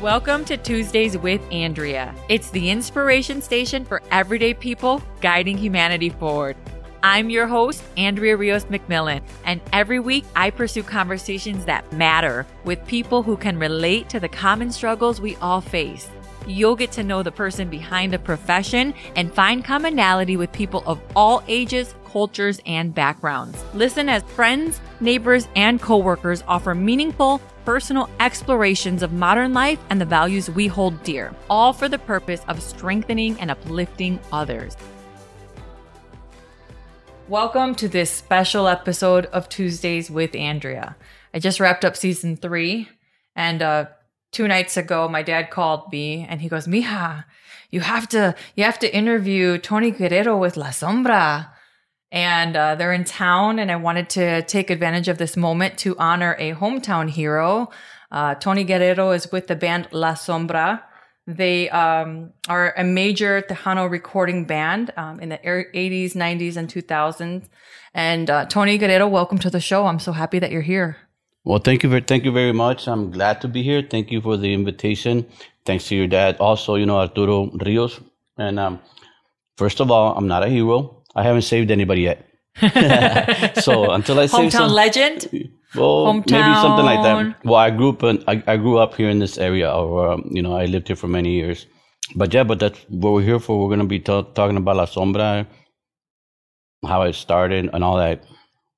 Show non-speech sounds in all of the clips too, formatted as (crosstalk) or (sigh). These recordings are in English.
Welcome to Tuesdays with Andrea. It's the inspiration station for everyday people guiding humanity forward. I'm your host, Andrea Rios McMillan, and every week I pursue conversations that matter with people who can relate to the common struggles we all face. You'll get to know the person behind the profession and find commonality with people of all ages, cultures, and backgrounds. Listen as friends, neighbors, and coworkers offer meaningful, personal explorations of modern life and the values we hold dear, all for the purpose of strengthening and uplifting others. Welcome to this special episode of Tuesdays with Andrea. I just wrapped up season three, and uh, two nights ago, my dad called me and he goes, "Mija, you have to you have to interview Tony Guerrero with La Sombra." And uh, they're in town, and I wanted to take advantage of this moment to honor a hometown hero. Uh, Tony Guerrero is with the band La Sombra. They um, are a major Tejano recording band um, in the 80s, 90s, and 2000s. And uh, Tony Guerrero, welcome to the show. I'm so happy that you're here. Well, thank you very, thank you very much. I'm glad to be here. Thank you for the invitation. Thanks to your dad, also, you know, Arturo Rios. And um, first of all, I'm not a hero. I haven't saved anybody yet. (laughs) so until I save Hometown some, legend? well, maybe something like that. Well, I grew up in, I, I grew up here in this area, or um, you know, I lived here for many years. But yeah, but that's what we're here for. We're gonna be ta- talking about La Sombra, how it started, and all that.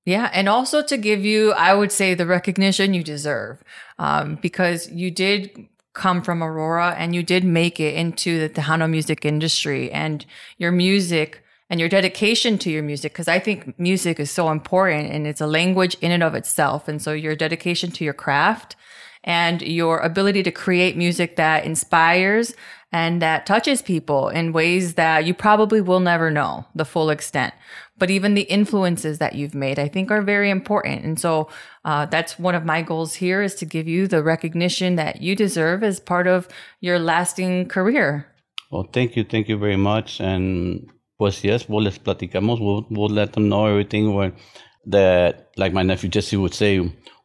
Yeah, and also to give you, I would say, the recognition you deserve, um, because you did come from Aurora and you did make it into the Tejano music industry, and your music and your dedication to your music, because I think music is so important and it's a language in and of itself, and so your dedication to your craft and your ability to create music that inspires and that touches people in ways that you probably will never know the full extent. But even the influences that you've made, I think, are very important. And so uh, that's one of my goals here is to give you the recognition that you deserve as part of your lasting career. Well, thank you, thank you very much. And pues yes, we'll les platicamos. We'll, we'll let them know everything. Where that, like my nephew Jesse would say,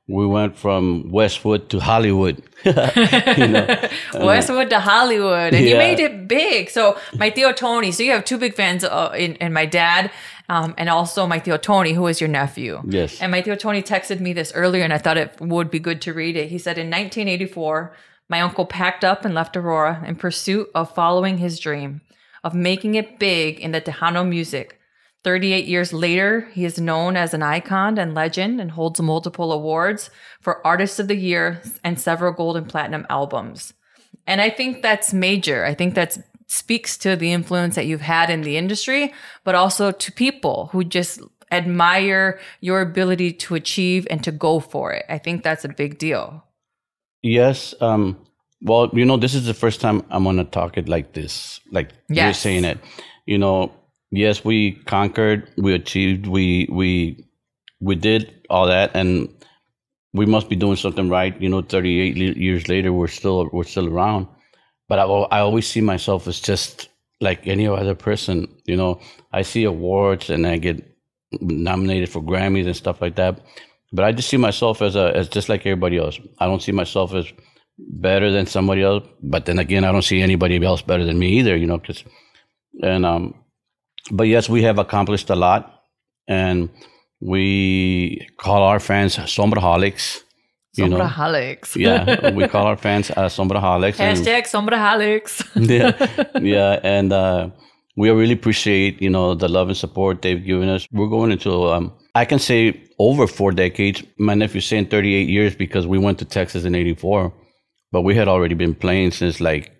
we went from Westwood to Hollywood. (laughs) you know? (laughs) Westwood to Hollywood, and Yeah. you made it big. So my Theo Tony. So you have two big fans uh, in, in my dad, um, and also my Theo Tony, who is your nephew. Yes. And my Theo Tony texted me this earlier, and I thought it would be good to read it. He said, in 1984, my uncle packed up and left Aurora in pursuit of following his dream of making it big in the Tejano music. 38 years later, he is known as an icon and legend and holds multiple awards for Artist of the Year and several gold and platinum albums. And I think that's major. I think that speaks to the influence that you've had in the industry, but also to people who just admire your ability to achieve and to go for it. I think that's a big deal. Yes. Um, well, you know, this is the first time I'm gonna talk it like this, like you're saying it. You know, yes, we conquered, we achieved, we we we did all that, and we must be doing something right. You know, 38 years later, we're still we're still around. But I, I always see myself as just like any other person. You know, I see awards and I get nominated for Grammys and stuff like that. But I just see myself as a as just like everybody else. I don't see myself as better than somebody else. But then again, I don't see anybody else better than me either. You know, because and um, but yes, we have accomplished a lot, and we call our fans sombraholics. You know, Sombraholics. yeah, (laughs) we call our fans uh, sombraholics. Hashtag Sombraholics. (laughs) yeah, (laughs) yeah, and uh, we really appreciate you know the love and support they've given us. We're going into um, I can say over four decades. My nephew's saying 38 years because we went to Texas in '84, but we had already been playing since like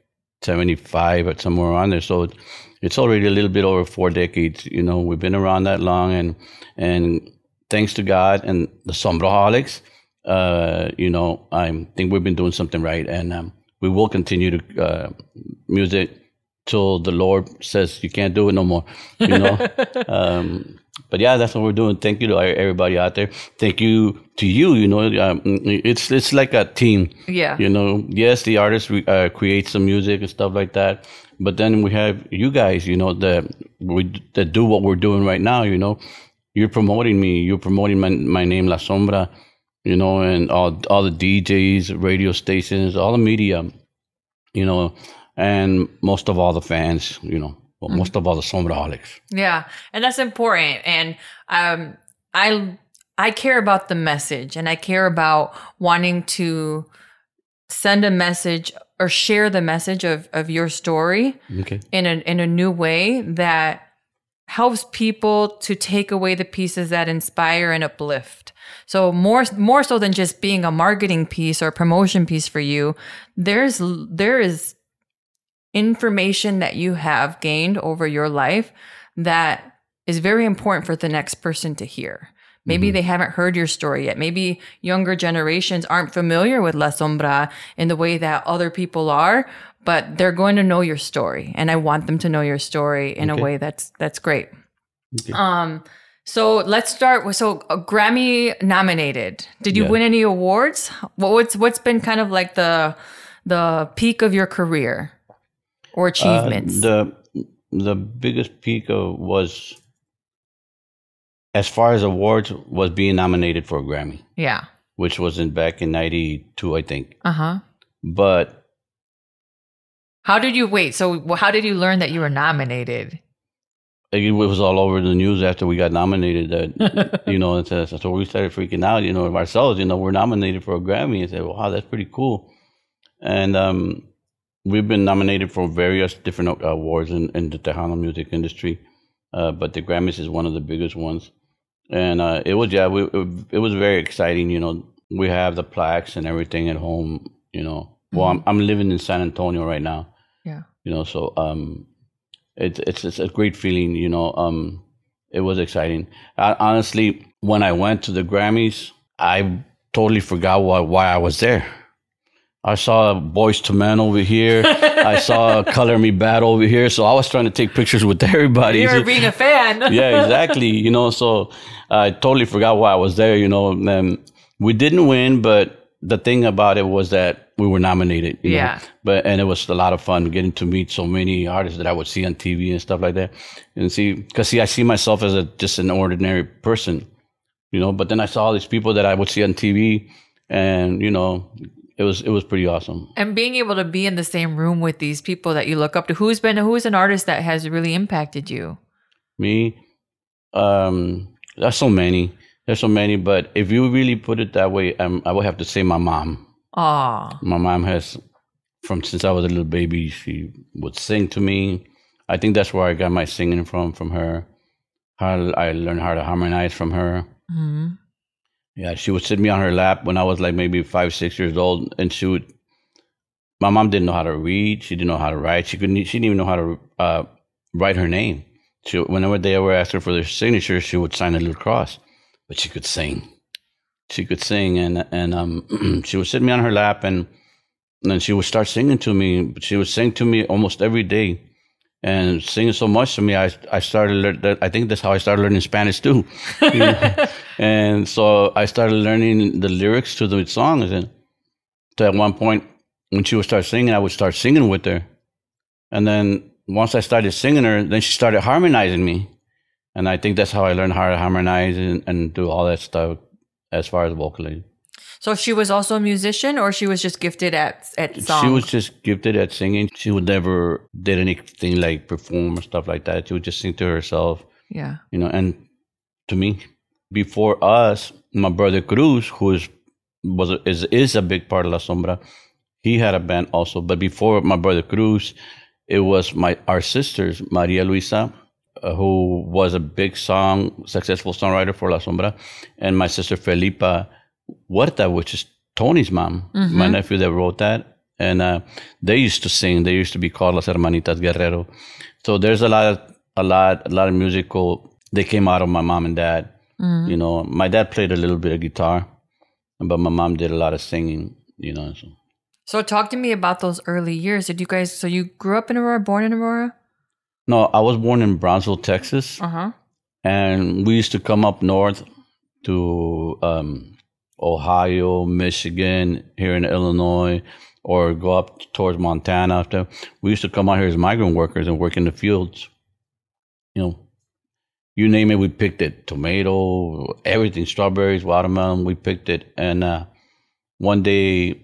75 or somewhere around there. So it's already a little bit over four decades. You know, we've been around that long, and and thanks to God and the Sombraholics, uh, you know, I think we've been doing something right, and um, we will continue to uh, music till the Lord says you can't do it no more. You know, (laughs) um, but yeah, that's what we're doing. Thank you to everybody out there. Thank you to you. You know, um, it's it's like a team. Yeah. You know, yes, the artist uh, creates some music and stuff like that, but then we have you guys. You know, that we that do what we're doing right now. You know, you're promoting me. You're promoting my my name, La Sombra. You know, and all all the DJs, radio stations, all the media. you know, and most of all the fans, you know, well, most of all the sombraholics. Yeah, and that's important. And um, I I care about the message, and I care about wanting to send a message or share the message of of your story Okay. in a in a new way that helps people to take away the pieces that inspire and uplift. So more more so than just being a marketing piece or a promotion piece for you, there's there is information that you have gained over your life that is very important for the next person to hear. Maybe they haven't heard your story yet. Maybe younger generations aren't familiar with La Sombra in the way that other people are, but they're going to know your story. And I want them to know your story in Okay. a way that's that's great. Okay. Um so let's start with so uh, Grammy nominated. Did you Yeah. win any awards? What, what's what's been kind of like the the peak of your career or achievements? Uh, the the biggest peak of was as far as awards was being nominated for a Grammy, yeah. which was in back in '92, I think. Uh-huh. But How did you wait? So how did you learn that you were nominated? it was all over the news after we got nominated. That (laughs) you know, and so, so we started freaking out. You know, ourselves. You know, we're nominated for a Grammy. And said, "Wow, that's pretty cool." And um, we've been nominated for various different awards in, in the Tejano music industry, uh, but the Grammys is one of the biggest ones. And uh, it was yeah, we, it, was very exciting. You know, we have the plaques and everything at home. You know, well, I'm I'm living in San Antonio right now Yeah. you know so um it's it's it's a great feeling you know um it was exciting I, honestly when i went to the grammys i totally forgot why why i was there i saw Boyz II Men over here i (laughs) saw Color Me Badd over here so i was trying to take pictures with (laughs) everybody You were being a fan. (laughs) yeah, exactly. You know, so I totally forgot why I was there. You know, and we didn't win, but the thing about it was that we were nominated. You know? Yeah. But and it was a lot of fun getting to meet so many artists that I would see on TV and stuff like that, and see because see I see myself as a just an ordinary person, you know. But then I saw all these people that I would see on TV, and you know, it was it was pretty awesome. And being able to be in the same room with these people that you look up to. Who's been who's an artist that has really impacted you? Me, um, there's so many. There's so many, but if you really put it that way, um, I would have to say my mom. Ah, My mom has, from since I was a little baby, she would sing to me. I think that's where I got my singing from, from her. How I learned how to harmonize from her. hmm Yeah, she would sit me on her lap when I was like maybe five, six years old, and she would. My mom didn't know how to read. She didn't know how to write. She couldn't. She didn't even know how to uh, write her name. She, whenever they ever asked her for their signature, she would sign a little cross. But she could sing. She could sing, and and um, (clears throat) she would sit me on her lap, and, and then she would start singing to me. But she would sing to me almost every day, and singing so much to me, I I started. that I think that's how I started learning Spanish too. You (laughs) know? (laughs) and so I started learning the lyrics to the songs, and to at one point when she would start singing, I would start singing with her, and then once I started singing her, then she started harmonizing me, and I think that's how I learned how to harmonize and, and do all that stuff as far as vocally. So she was also a musician, or she was just gifted at at song. She was just gifted at singing. She would never did anything like perform or stuff like that. She would just sing to herself. yeah. you know and to me before us my brother cruz who is was a, is is a big part of la sombra he had a band also but before my brother cruz it was my our sisters maria luisa uh, who was a big song successful songwriter for la sombra and my sister felipa huerta which is tony's mom my nephew that wrote that and uh, they used to sing they used to be called las hermanitas guerrero so there's a lot of a lot a lot of musical they came out of my mom and dad you know my dad played a little bit of guitar but my mom did a lot of singing you know so. So talk to me about those early years. Did you guys? So you grew up in Aurora, born in Aurora? no i was born in brownsville texas Uh huh. and we used to come up north to um, ohio michigan here in illinois or go up towards montana after we used to come out here as migrant workers and work in the fields you know you name it, we picked it. Tomato, everything, strawberries, watermelon, we picked it. And uh, one day,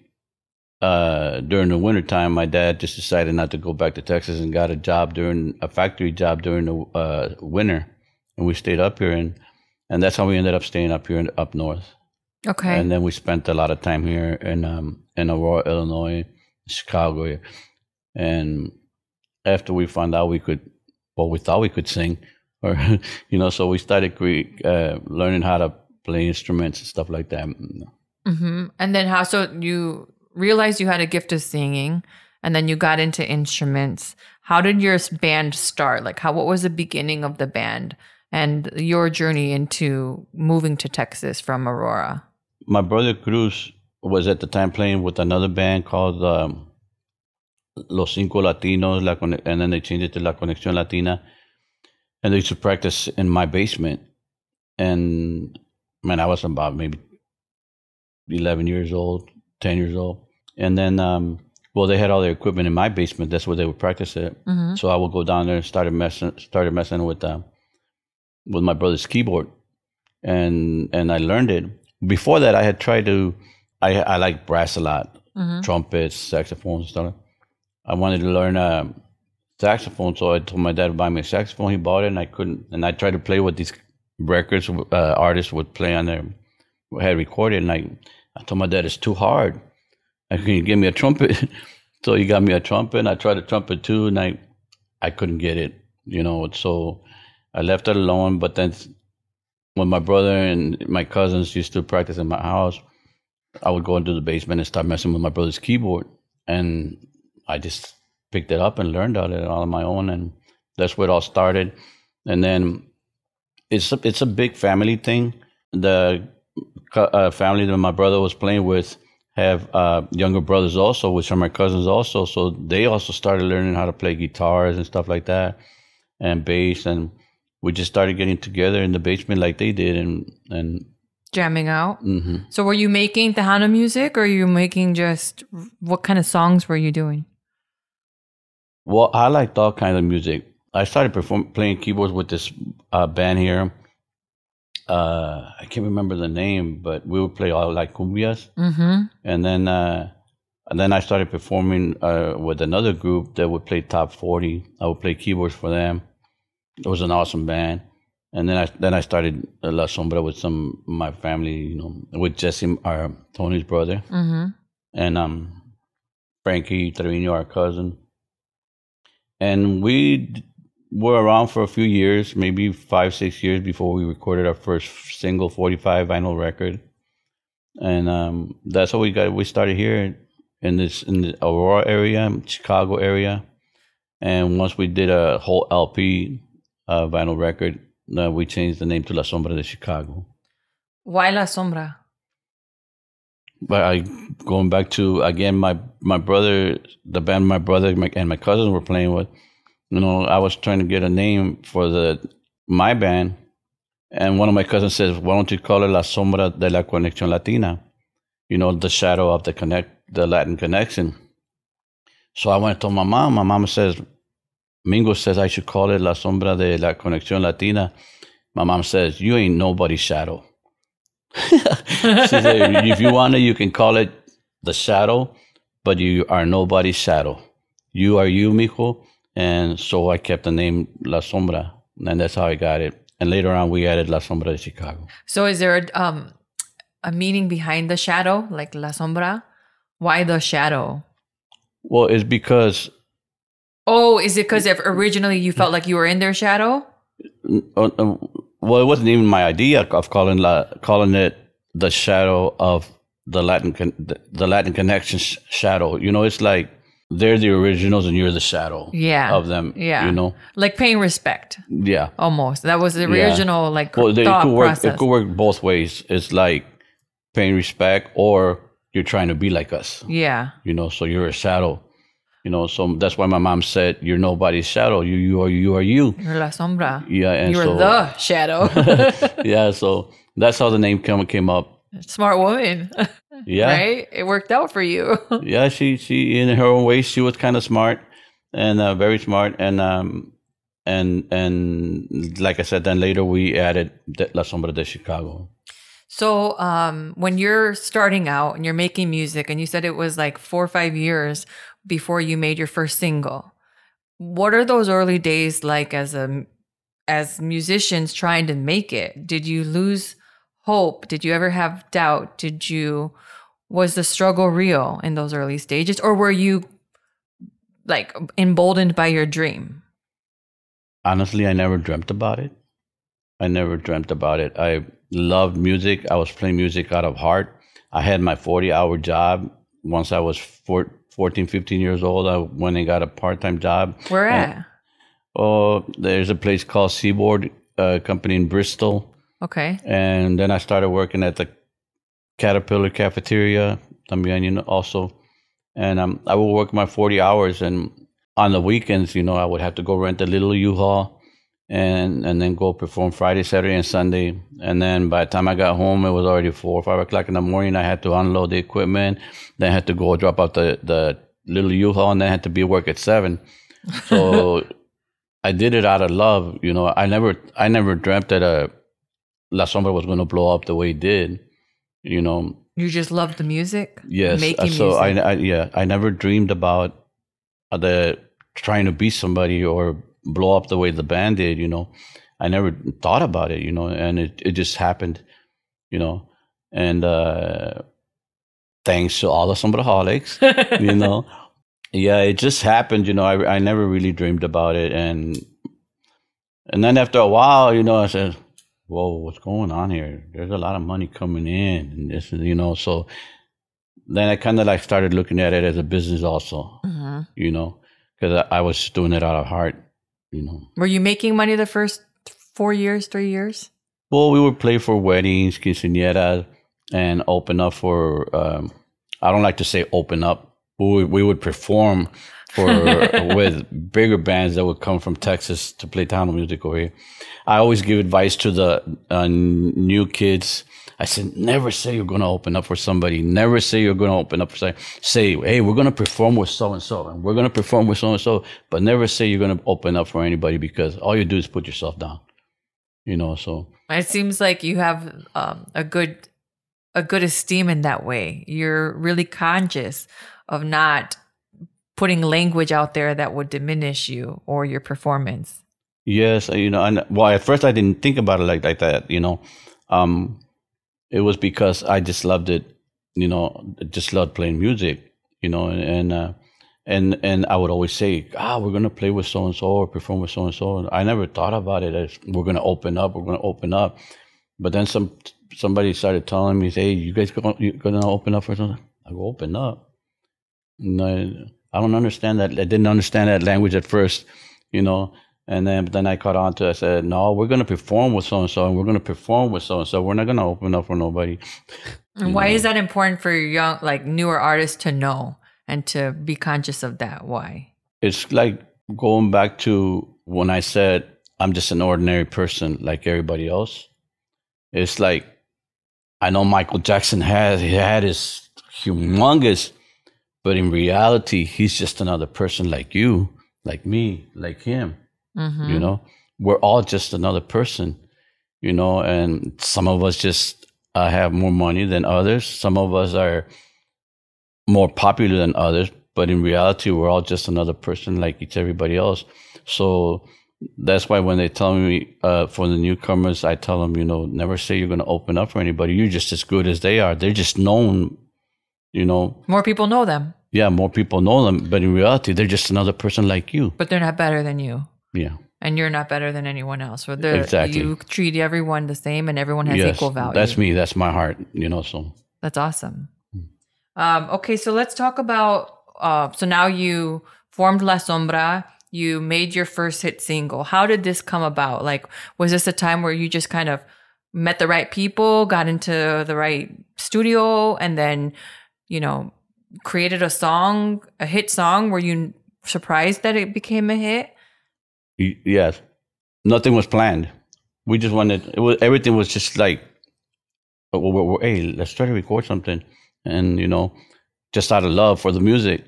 uh, during the wintertime, my dad just decided not to go back to Texas and got a job during a factory job during the uh, winter, and we stayed up here, and and that's how we ended up staying up here up north. Okay. And then we spent a lot of time here in um, in Aurora, Illinois, Chicago, and after we found out we could, well, we thought we could sing, (laughs) or you know, so we started cre- uh, learning how to play instruments and stuff like that. hmm And then how? So you realized you had a gift of singing, and then you got into instruments. How did your band start? Like, how? What was the beginning of the band and your journey into moving to Texas from Aurora? My brother Cruz was at the time playing with another band called um, Los Cinco Latinos, La Cone- and then they changed it to La Conexión Latina. And they used to practice in my basement. And man, I was about maybe 11 years old, 10 years old. And then, um, well, they had all their equipment in my basement. That's where they would practice it. hmm So I would go down there and started messing, started messing with, uh, with my brother's keyboard, and and I learned it. Before that, I had tried to. I I like brass a lot, hmm trumpets, saxophones, stuff. I wanted to learn uh, saxophone, so I told my dad to buy me a saxophone. He bought it, and I couldn't. And I tried to play what these records uh, artists would play on their had recorded, and I I told my dad it's too hard. I can you give me a trumpet? (laughs) so he got me a trumpet. And I tried a trumpet too, and I I couldn't get it. You know, so I left it alone. But then when my brother and my cousins used to practice in my house, I would go into the basement and start messing with my brother's keyboard, and I just picked it up and learned on it on my own, and that's where it all started. And then it's a, it's a big family thing. The uh, family that my brother was playing with have uh, younger brothers also, which are my cousins also. So they also started learning how to play guitars and stuff like that, and bass, and we just started getting together in the basement like they did, and and Jamming out. hmm So were you making Tejano music, or you making just what kind of songs were you doing? Well, I liked all kinds of music. I started perform playing keyboards with this uh, band here. Uh, I can't remember the name, but we would play all like cumbias, Mm-hmm. and then uh, and then I started performing uh, with another group that would play top forty. I would play keyboards for them. It was an awesome band, and then I then I started La Sombra with some my family, you know, with Jesse, our Tony's brother, Mm-hmm. and um, Frankie Trevino, our cousin. And we d- were around for a few years, maybe five, six years before we recorded our first single 45 vinyl record. And um, that's how we got. We started here in this in the Aurora area, Chicago area. And once we did a whole LP uh, vinyl record, uh, we changed the name to La Sombra de Chicago. Why La Sombra? but I going back to again my my brother the band my brother my, and my cousins were playing with you know I was trying to get a name for the my band. And one of my cousins says why don't you call it La Sombra de la Conexión Latina? You know the shadow of the connect the Latin connection. So I went to my mom. My mom says Mingo says I should call it La Sombra de la Conexión Latina my mom says you ain't nobody's shadow (laughs) she said, if you want to, you can call it the shadow, but you are nobody's shadow. You are you, mijo. And so I kept the name La Sombra, and that's how I got it. And later on, we added La Sombra de Chicago. So is there a, um a meaning behind the shadow, like La Sombra? Why the shadow? Well, it's because Oh, is it because if originally you felt like you were in their shadow? uh, uh, well, it wasn't even my idea of calling la, calling it the shadow of the Latin con- the, Latin connection sh- shadow. You know, it's like they're the originals and you're the shadow Yeah. of them. Yeah. you know, Like paying respect, yeah. almost. That was the Yeah. original like Well, they, it thought could work. process. It could work both ways. It's like paying respect, or you're trying to be like us. Yeah. You know, so you're a shadow. You know, so that's why my mom said, "You're nobody's shadow. You, you are, you are you." You're La Sombra. Yeah, and You're so the shadow. (laughs) yeah, so that's how the name came came up. Smart woman. (laughs) Yeah, Right? It worked out for you. (laughs) yeah. She she in her own way, she was kind of smart and uh, very smart, and um and and like I said, then later we added La Sombra de Chicago. So, um, when you're starting out and you're making music, and you said it was like four or five years before you made your first single, what are those early days like as a as musicians trying to make it? Did you lose hope? Did you ever have doubt? Did you was the struggle real in those early stages, or were you like emboldened by your dream? Honestly, I never dreamt about it. I never dreamt about it. I loved music. I was playing music out of heart. I had my 40 hour job. Once I was four, 14, 15 years old, I went and got a part time job. Where at? Oh, there's a place called Seaboard uh, Company in Bristol. Okay. And then I started working at the Caterpillar cafeteria, know, also. And um, I would work my 40 hours. And on the weekends, you know, I would have to go rent a little U-Haul and and then go perform Friday, Saturday, and Sunday. And then by the time I got home, it was already four or five o'clock in the morning. I had to unload the equipment. Then I had to go drop out the the little U-Haul, and then I had to be at work at seven. So (laughs) I did it out of love. You know, I never I never dreamt that a uh, La Sombra was going to blow up the way it did. You know, you just loved the music. Yes. Making so music. I, I yeah I never dreamed about the trying to be somebody or blow up the way the band did, you know. I never thought about it, you know, and it, it just happened, you know. And uh, thanks to all the Sombraholics, (laughs) you know. Yeah, it just happened, you know. I, I never really dreamed about it. And and then after a while, you know, I said, Whoa, what's going on here? There's a lot of money coming in and this, you know. So then I kind of like started looking at it as a business also, mm-hmm. you know, because I, I was doing it out of heart you know. Were you making money the first four years, three years? Well, we would play for weddings, quinceañeras, and open up for. Um, I don't like to say open up. We would, we would perform for (laughs) with bigger bands that would come from Texas to play town music over here. I always give advice to the uh, new kids I said, never say you're going to open up for somebody. Never say you're going to open up for somebody. Say, hey, we're going to perform with so and so, and we're going to perform with so and so, but never say you're going to open up for anybody because all you do is put yourself down. You know, so it seems like you have um, a good a good esteem in that way. You're really conscious of not putting language out there that would diminish you or your performance. Yes, you know, and well, at first I didn't think about it like, like that. You know, um, it was because I just loved it. You know, just loved playing music. You know, and and uh, and, and I would always say, ah, we're gonna play with so and so or perform with so and so. I never thought about it as we're gonna open up. We're gonna open up. But then some somebody started telling me, "Hey, you guys gonna, gonna open up for something?" I go, "Open up." And I, I don't understand that. I didn't understand that language at first, you know. And then, then I caught on to. It. I said, "No, we're going to perform with so and so, and we're going to perform with so and so. We're not going to open up for nobody." And why know? is that important for young, like newer artists to know and to be conscious of that? Why? It's like going back to when I said I'm just an ordinary person like everybody else. It's like I know Michael Jackson had he had his humongous, but in reality, he's just another person like you, like me, like him Mm-hmm. You know, we're all just another person, you know, and some of us just uh, have more money than others. Some of us are more popular than others, but in reality, we're all just another person like each everybody else. So that's why when they tell me uh, for the newcomers, I tell them, you know, never say you're going to open up for anybody. You're just as good as they are. They're just known, you know. More people know them. Yeah, more people know them, but in reality, they're just another person like you. But they're not better than you. Yeah. And you're not better than anyone else. So exactly. You treat everyone the same and everyone has yes, equal value. That's me. That's my heart, you know, so. That's awesome. Um, okay, so let's talk about, uh, so now you formed La Sombra, you made your first hit single. How did this come about? Like, was this a time where you just kind of met the right people, got into the right studio, and then, you know, created a song, a hit song? Were you surprised that it became a hit? Yes, nothing was planned. We just wanted it was everything was just like, oh, hey, let's try to record something, and you know, just out of love for the music.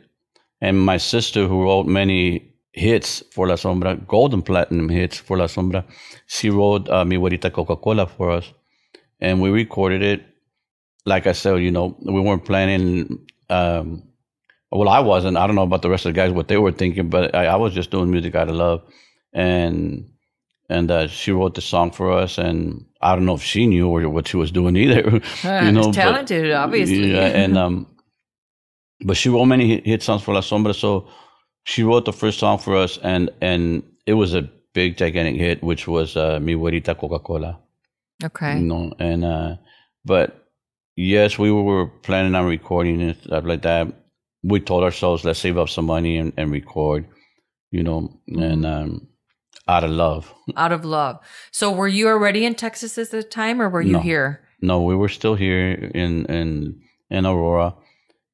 And my sister, who wrote many hits for La Sombra, golden platinum hits for La Sombra, she wrote uh, Mi Güerita Coca Cola for us, and we recorded it. Like I said, you know, we weren't planning. Um, well, I wasn't. I don't know about the rest of the guys what they were thinking, but I, I was just doing music out of love, and and uh, she wrote the song for us, and I don't know if she knew or what she was doing either. (laughs) you know, talented, but, obviously. Yeah, and um, but she wrote many hit songs for La Sombra, so she wrote the first song for us, and and it was a big gigantic hit, which was uh, "Mi Güerita Coca Cola." Okay. You know, and uh, but yes, we were planning on recording and stuff like that. We told ourselves, let's save up some money and, and record. You know, mm-hmm. and um, out of love. Out of love. So were you already in Texas at the time or were you no. here? No, we were still here in in in Aurora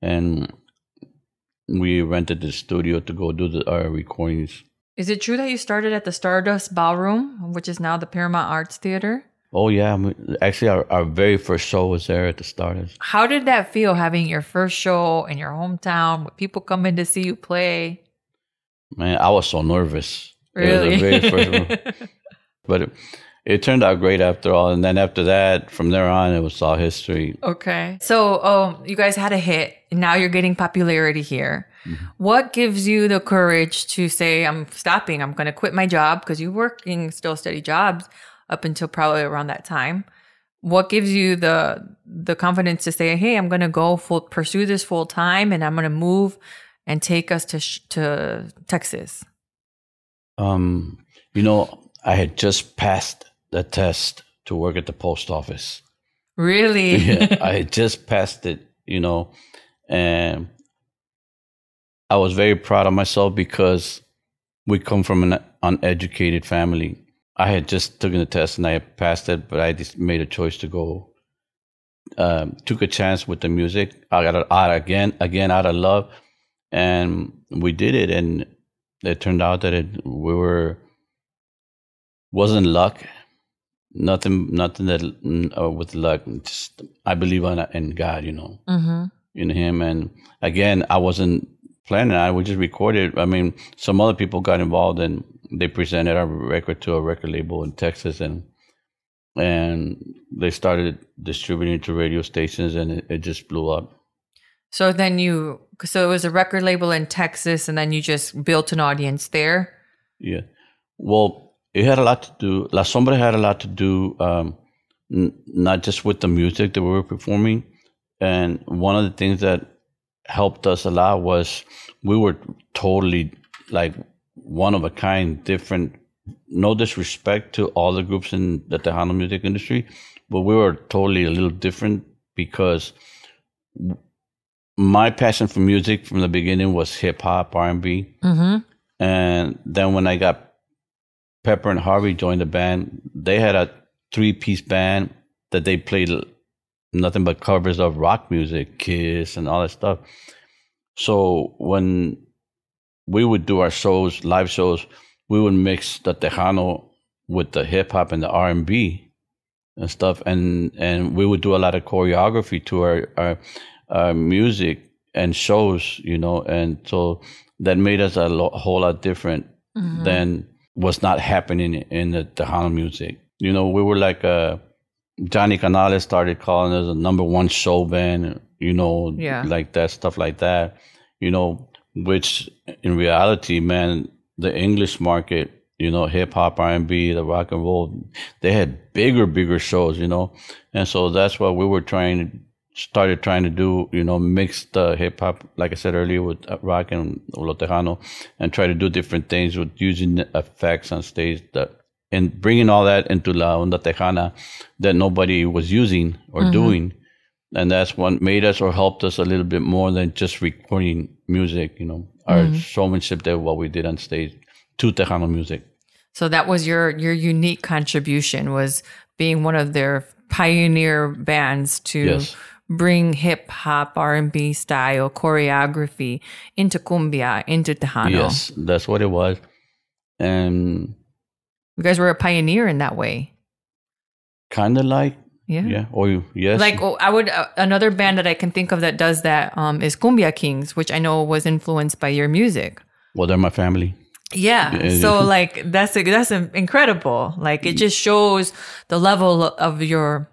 and we rented the studio to go do the, our recordings. Is it true that you started at the Stardust Ballroom, which is now the Paramount Arts Theater? Oh yeah, actually, our, our very first show was there at the Stardust. How did that feel having your first show in your hometown with people coming to see you play? Man, I was so nervous. Really? It was the very first one. (laughs) but it, it, turned out great after all. And then after that, from there on, it was all history. Okay. So, um, you guys had a hit. Now you're getting popularity here. Mm-hmm. What gives you the courage to say, I'm stopping, I'm going to quit my job? Because you're working still steady jobs up until probably around that time. What gives you the the confidence to say, "Hey, I'm going to go full pursue this full time, and I'm going to move and take us to sh- to Texas"? Um, you know, I had just passed the test to work at the post office. Really? (laughs) yeah, (laughs) I had just passed it, you know, and I was very proud of myself because we come from an uneducated family. I had just taken the test and I had passed it, but I just made a choice to go. Um, took a chance with the music. I got out again, again out of love, and we did it. And it turned out that it we were wasn't luck. Nothing nothing that uh, with luck just i believe in, in god you know. Mm-hmm. in him and again i wasn't planning i would just recorded i mean some other people got involved and they presented our record to a record label in texas and and they started distributing to radio stations and it, it just blew up so then you, so it was a record label in Texas, and then you just built an audience there. Yeah. Well, it had a lot to do. La Sombra had a lot to do, um, n- not just with the music that we were performing. And one of the things that helped us a lot was we were totally like one of a kind, different. No disrespect to all the groups in the Tejano music industry, but we were totally a little different because my passion for music from the beginning was hip hop, R and B, mm-hmm. and then when I got Pepper and Harvey joined the band, they had a three piece band that they played nothing but covers of rock music, Kiss, and all that stuff. So when we would do our shows, live shows, we would mix the Tejano with the hip hop and the R and B and stuff, and and we would do a lot of choreography to our, our uh, music and shows, you know, and so that made us a lo- whole lot different mm-hmm. than what's not happening in the Tejano music. You know, we were like uh, Johnny Canales started calling us a number one show band, you know, yeah. like that stuff like that, you know, which in reality, man, the English market you know, hip hop, R and B, the rock and roll. They had bigger, bigger shows, you know, and so that's what we were trying started trying to do, you know, mix the hip hop, like I said earlier, with uh, rock and lo tejano, and try to do different things with using effects on stage that and bringing all that into la onda tejana that nobody was using or mm-hmm. doing, and that's what made us or helped us a little bit more than just recording music. You know, our mm-hmm. showmanship that what we did on stage to tejano music. So that was your your unique contribution was being one of their pioneer bands to. Yes bring hip hop, R and B style choreography into cumbia, into Tejano. Yes, that's what it was, and you guys were a pioneer in that way. Kind of like yeah, yeah, or yes, like oh, I would uh, another band that I can think of that does that um, is Kumbia Kings, which I know was influenced by your music. Well, they're my family. Yeah. So like that's a, that's incredible. Like it just shows the level of your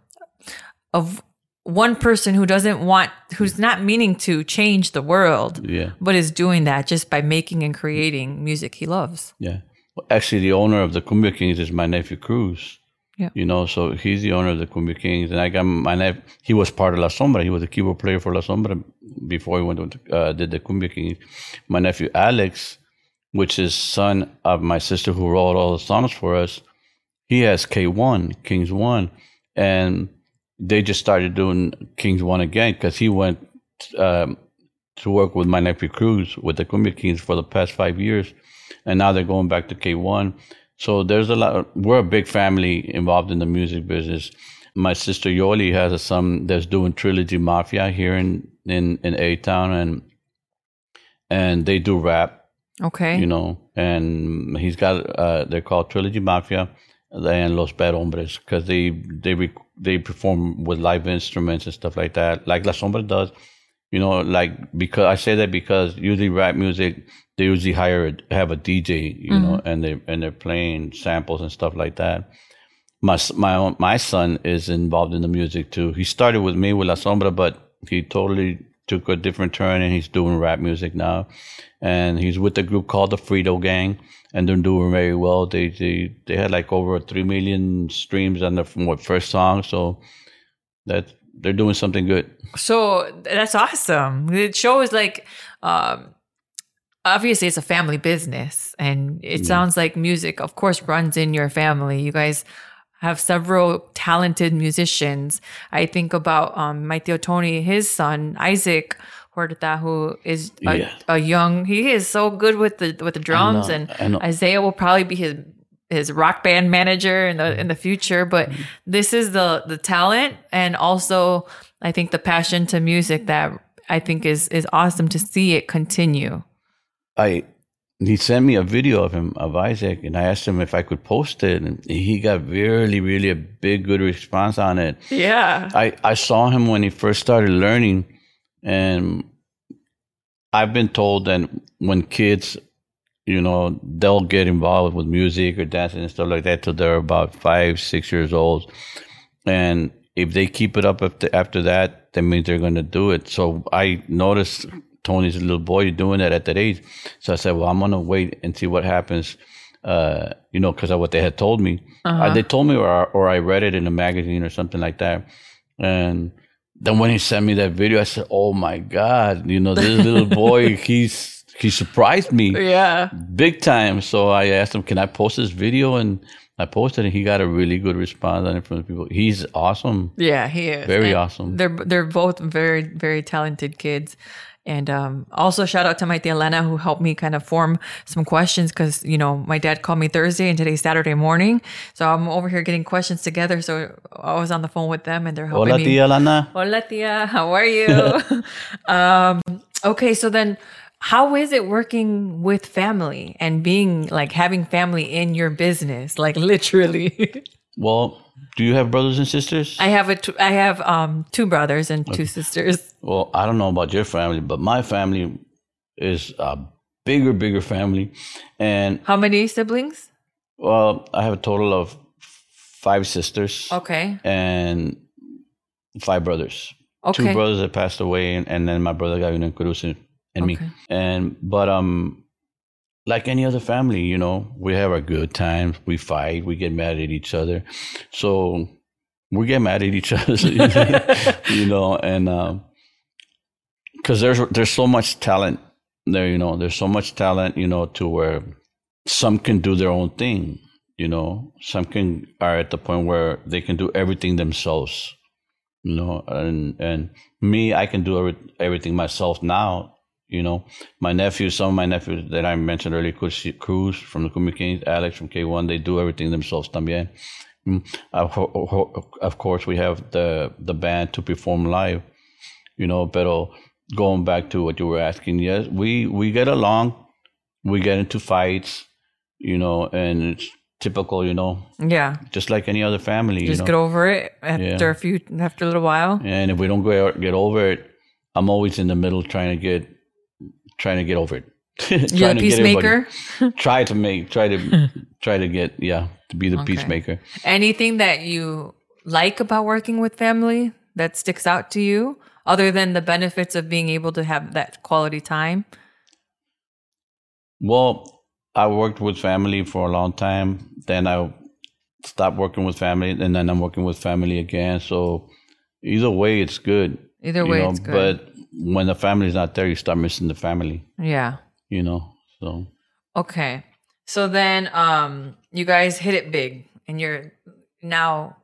of one person who doesn't want who's not meaning to change the world Yeah. but is doing that just by making and creating music he loves Yeah. Well, actually, the owner of the Kumbia Kings is my nephew Cruz. Yeah. You know, so he's the owner of the Kumbia Kings, and I got my nephew. He was part of La Sombra. He was a keyboard player for La Sombra before he went to uh, did the Kumbia Kings. My nephew Alex, which is son of my sister who wrote all the songs for us, he has K One Kings One, and they just started doing Kings One again because he went um, to work with my nephew Cruz with the Kumbia Kings for the past five years, and now they're going back to K1. So there's a lot. We're a big family involved in the music business. My sister Yoli has a son that's doing Trilogy Mafia here in in in A Town, and and they do rap, okay you know. And he's got uh, they're called Trilogy Mafia and Los Bad Hombres because they they rec- they perform with live instruments and stuff like that, like La Sombra does. You know like because i say that because usually rap music they usually hire a, have a dj you know mm-hmm. and they and they're playing samples and stuff like that. My my own, my son is involved in the music too. He started with me with la sombra but he totally took a different turn and he's doing rap music now. And he's with a group called the frito gang and they're doing very well they they they had like over 3 million streams on their what first song so that they're doing something good So that's awesome. It shows like um obviously it's a family business and it sounds like music of course runs in your family. You guys have several talented musicians. I think about um my Theo Tony, his son, Isaac Huerta, who is a, Yeah. a young he is so good with the with the drums know, and. Isaiah will probably be his his rock band manager in the in the future but Mm-hmm. this is the the talent and also i think the passion to music that i think is is awesome to see it continue I he sent me a video of him of Isaac, and I asked him if I could post it, and he got really, really a big good response on it. yeah I I saw him when he first started learning, and I've been told that when kids, you know, they'll get involved with music or dancing and stuff like that till they're about five, six years old, and if they keep it up after after that, that means they're going to do it. So I noticed Tony's a little boy doing that at that age. So I said, well, I'm going to wait and see what happens. Uh, you know, because of what they had told me. Uh, they told me, or or I read it in a magazine or something like that. And then when he sent me that video, I said, "Oh my God! You know, this little boy, (laughs) he's he surprised me yeah big time." So I asked him, "Can I post this video?" And I posted, and he got a really good response on it from the people. He's awesome, yeah he is very And awesome. they're they're both very very talented kids and um, also shout out to my tia Lena who helped me kind of form some questions because you know my dad called me Thursday and today's Saturday morning, so I'm over here getting questions together. So I was on the phone with them and they're helping Hola, me. tia Lana. Hola, tia. How are you? (laughs) um, okay, so then how is it working with family and being like having family in your business, like literally? (laughs) Well, do you have brothers and sisters? I have a t- I have um two brothers and two sisters. Well, I don't know about your family, but my family is a bigger, bigger family. And How many siblings? well, I have a total of five sisters Okay. and five brothers. Okay. Two brothers that passed away, and, and then my brother Gavin Cruz and, and me. Okay. And but um, like any other family, you know, we have our good times. We fight. We get mad at each other. So we get mad at each (laughs) other, (laughs) you know, and um, because there's there's so much talent there, you know, there's so much talent, you know, to where some can do their own thing, you know, some can are at the point where they can do everything themselves, you know, and and me, I can do every, everything myself now. You know, my nephews, some of my nephews that I mentioned earlier, Cruz from the Kumbia Kings, Alex from K1, they do everything themselves también. Mm, Of course, we have the the band to perform live, you know. But going back to what you were asking, yes, we we get along, we get into fights, you know, and it's typical, you know, Yeah. just like any other family. Just you know? get over it after a few after a little while. and if we don't get get over it, I'm always in the middle trying to get trying to get over it. (laughs) You're Trying a get peacemaker. (laughs) try to make try to (laughs) try to get yeah to be the Okay. peacemaker. Anything that you like about working with family that sticks out to you, other than the benefits of being able to have that quality time? Well, I worked with family for a long time. Then I stopped working with family, and then I'm working with family again. So either way, it's good. Either way, know, it's good. But when the family's not there, you start missing the family. yeah. You know, so Okay. So then um you guys hit it big and you're now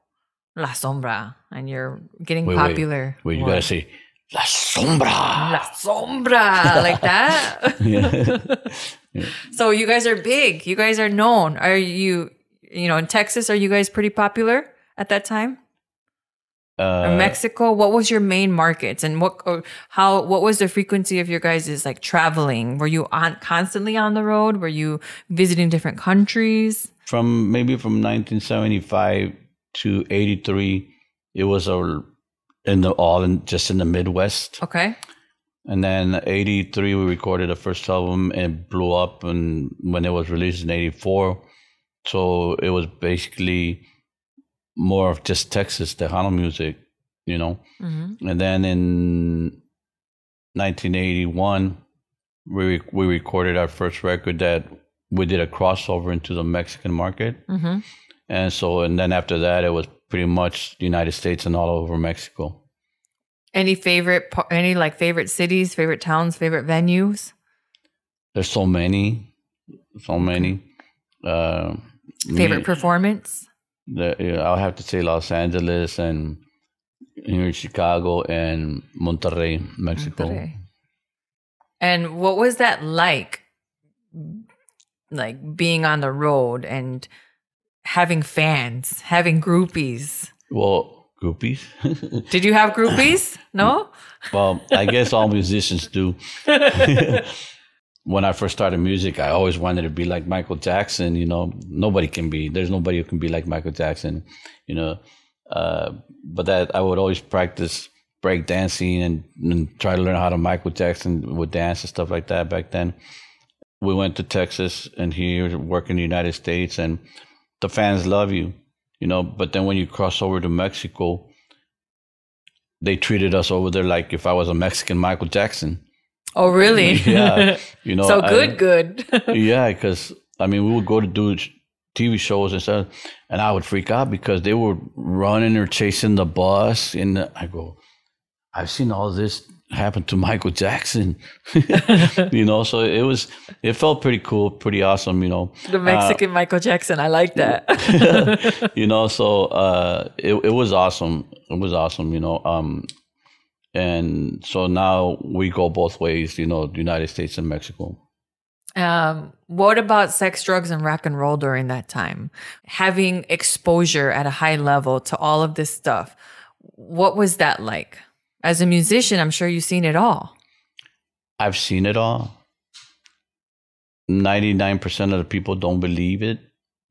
La Sombra and you're getting Wait, wait. popular. wait, you What? gotta say La Sombra. La Sombra like that. (laughs) Yeah. (laughs) so you guys are big. You guys are known. Are you you know in Texas are you guys pretty popular at that time? Uh, Mexico, what was your main markets and what or how what was the frequency of your guys' is like traveling? Were you on constantly on the road? Were you visiting different countries? from maybe from 1975 to 83, it was a in the all in just in the Midwest. Okay. And then 83, we recorded the first album and it blew up. And when it was released in 84, so it was basically more of just Texas, Tejano music, you know. Mm-hmm. And then in 1981, we we recorded our first record that we did a crossover into the Mexican market. Mm-hmm. And so, and then after that, it was pretty much the United States and all over Mexico. Any favorite, any like favorite cities, favorite towns, favorite venues? There's so many, so many. Uh, Favorite me- performance? The, yeah, I'll have to say Los Angeles and here in Chicago and Monterrey, Mexico. Monterrey. And what was that like? Like being on the road and having fans, having groupies. Well, groupies. (laughs) Did you have groupies? No? well, I guess all musicians do. (laughs) when I first started music, I always wanted to be like Michael Jackson. You know, nobody can be. There's nobody who can be like Michael Jackson. You know, uh, but that I would always practice break dancing and, and try to learn how to Michael Jackson would dance and stuff like that back then. We went to Texas and here work in the United States, and the fans love you. You know, but then when you cross over to Mexico, they treated us over there like if I was a Mexican Michael Jackson. Oh, really? (laughs) Yeah, you know. so I- good, good. (laughs) yeah, because I mean, we would go to do TV shows and stuff, and I would freak out because they were running or chasing the bus, and I go, I've seen all this happen to Michael Jackson, (laughs) you know. So it was, it felt pretty cool, pretty awesome, you know. the Mexican Michael Jackson. I like that. you know, so uh, it it was awesome. It was awesome, you know. Um, and so now we go both ways, you know, the United States and Mexico. Um, what about sex, drugs, and rock and roll during that time? Having exposure at a high level to all of this stuff, what was that like? As a musician, I'm sure you've seen it all. I've seen it all. 99% of the people don't believe it,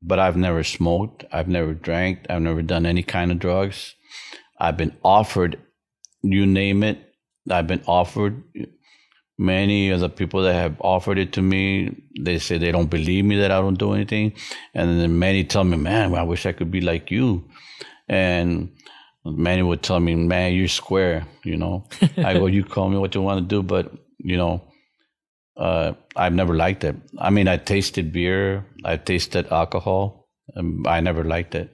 but I've never smoked. I've never drank. I've never done any kind of drugs. I've been offered, you name it, I've been offered. Many of the people that have offered it to me, they say they don't believe me that I don't do anything. And then many tell me, man, I wish I could be like you. And many would tell me, man, you're square, you know. I go, you call me what you want to do, but, you know, uh, I've never liked it. I mean, I tasted beer, I tasted alcohol, and I never liked it.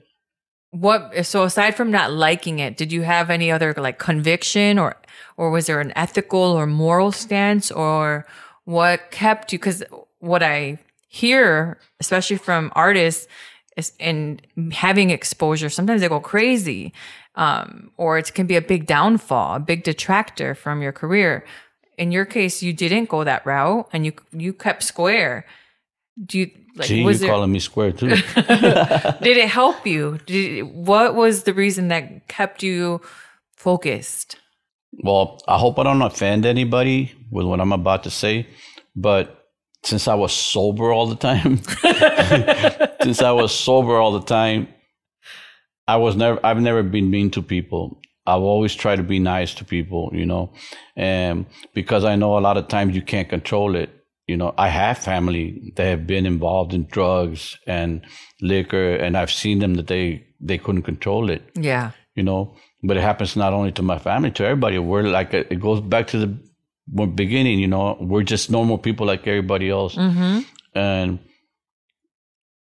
What so aside from not liking it, did you have any other like conviction or or was there an ethical or moral stance or what kept you cuz what I hear especially from artists is and having exposure sometimes they go crazy um or it can be a big downfall, a big detractor from your career. In your case, you didn't go that route and you you kept square. Do you like Gee, was you're there calling me square too. (laughs) did it help you? Did what was the reason that kept you focused? well, I hope I don't offend anybody with what I'm about to say, but since I was sober all the time, (laughs) since I was sober all the time, I was never I've never been mean to people. I've always tried to be nice to people, you know, and because I know a lot of times you can't control it. You know, I have family that have been involved in drugs and liquor, and I've seen them that they they couldn't control it. Yeah. you know. But it happens not only to my family, to everybody. We're like, it goes back to the beginning, you know, we're just normal people like everybody else. Mm-hmm. And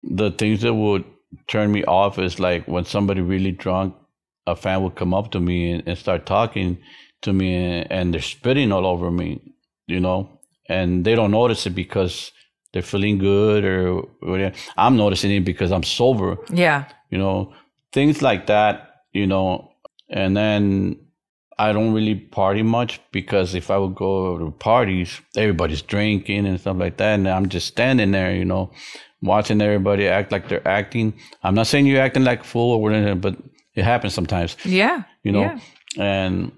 the things that would turn me off is like when somebody really drunk, a fan would come up to me and, and start talking to me and, and they're spitting all over me, you know, and they don't notice it because they're feeling good or whatever. I'm noticing it because I'm sober, Yeah. you know, things like that, you know, and then I don't really party much because if I would go to parties, everybody's drinking and stuff like that, and I'm just standing there, you know, watching everybody act like they're acting. I'm not saying you're acting like a fool or whatever, but it happens sometimes, Yeah. you know. Yeah. And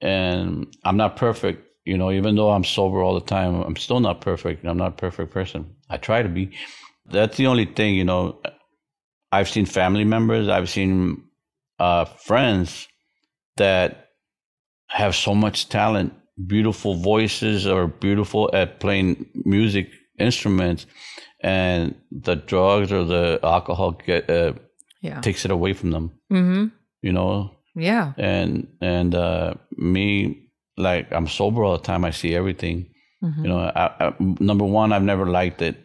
and I'm not perfect, you know. Even though I'm sober all the time, I'm still not perfect. I'm not a perfect person. I try to be. That's the only thing, you know. I've seen family members, I've seen uh, friends that have so much talent, beautiful voices, or beautiful at playing music instruments, and the drugs or the alcohol get uh, Yeah. takes it away from them. Mm-hmm. You know, Yeah. and and uh, me, like I'm sober all the time. I see everything. Mhm. You know, I, I, number one, I've never liked it,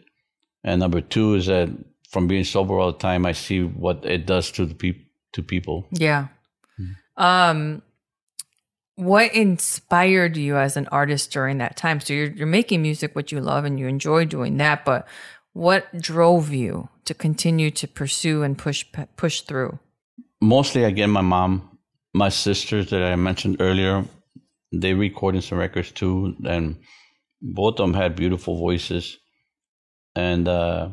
and number two is that from being sober all the time, I see what it does to the people to people. Yeah. Mm-hmm. Um, what inspired you as an artist during that time? So you're you're making music, what you love, and you enjoy doing that. But what drove you to continue to pursue and push push through? Mostly, again, my mom, my sisters that I mentioned earlier, they recorded some records too, and both of them had beautiful voices. And uh,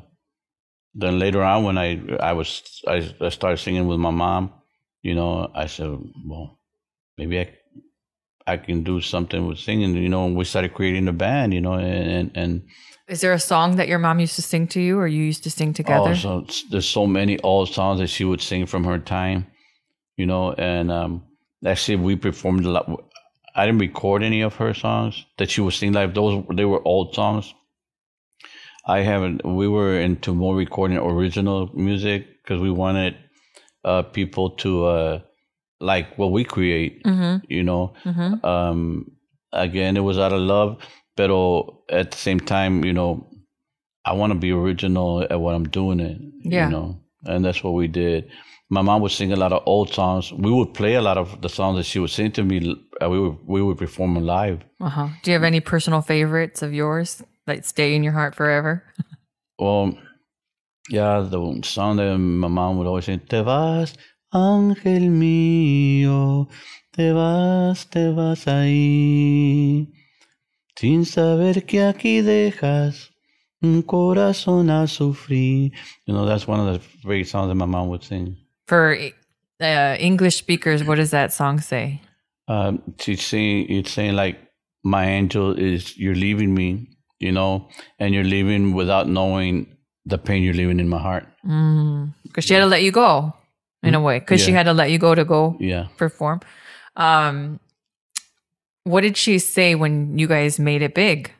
then later on, when I I was I, I started singing with my mom, you know, I said, well, maybe I I can do something with singing, you know. And we started creating a band, you know, and and Is there a song that your mom used to sing to you, or you used to sing together? Oh, so there's so many old songs that she would sing from her time, you know. And um, actually, we performed a lot. I didn't record any of her songs that she would sing live. Those they were old songs. I haven't. We were into more recording original music because we wanted uh, people to uh, like what we create. mm-hmm. You know, Mm-hmm. um, again, it was out of love, but at the same time, you know, I want to be original at what I'm doing it. Yeah. You know, and that's what we did. My mom would sing a lot of old songs. We would play a lot of the songs that she would sing to me. Uh, we would we would perform them live. Uh-huh. Do you have any personal favorites of yours that stay in your heart forever? (laughs) Well, yeah, the song that my mom would always sing, Te vas, ángel mío, te vas, te vas ahí, sin saber que aquí dejas un corazón a sufrir. You know, that's one of the great songs that my mom would sing. For uh, English speakers, what does that song say? Um, she'd sing, it's saying like, my angel is, you're leaving me, you know, and you're leaving without knowing the pain you're leaving in my heart. Because she had to let you go in a way. Because she had to let you go to go Yeah. perform. Um, what did she say when you guys made it big?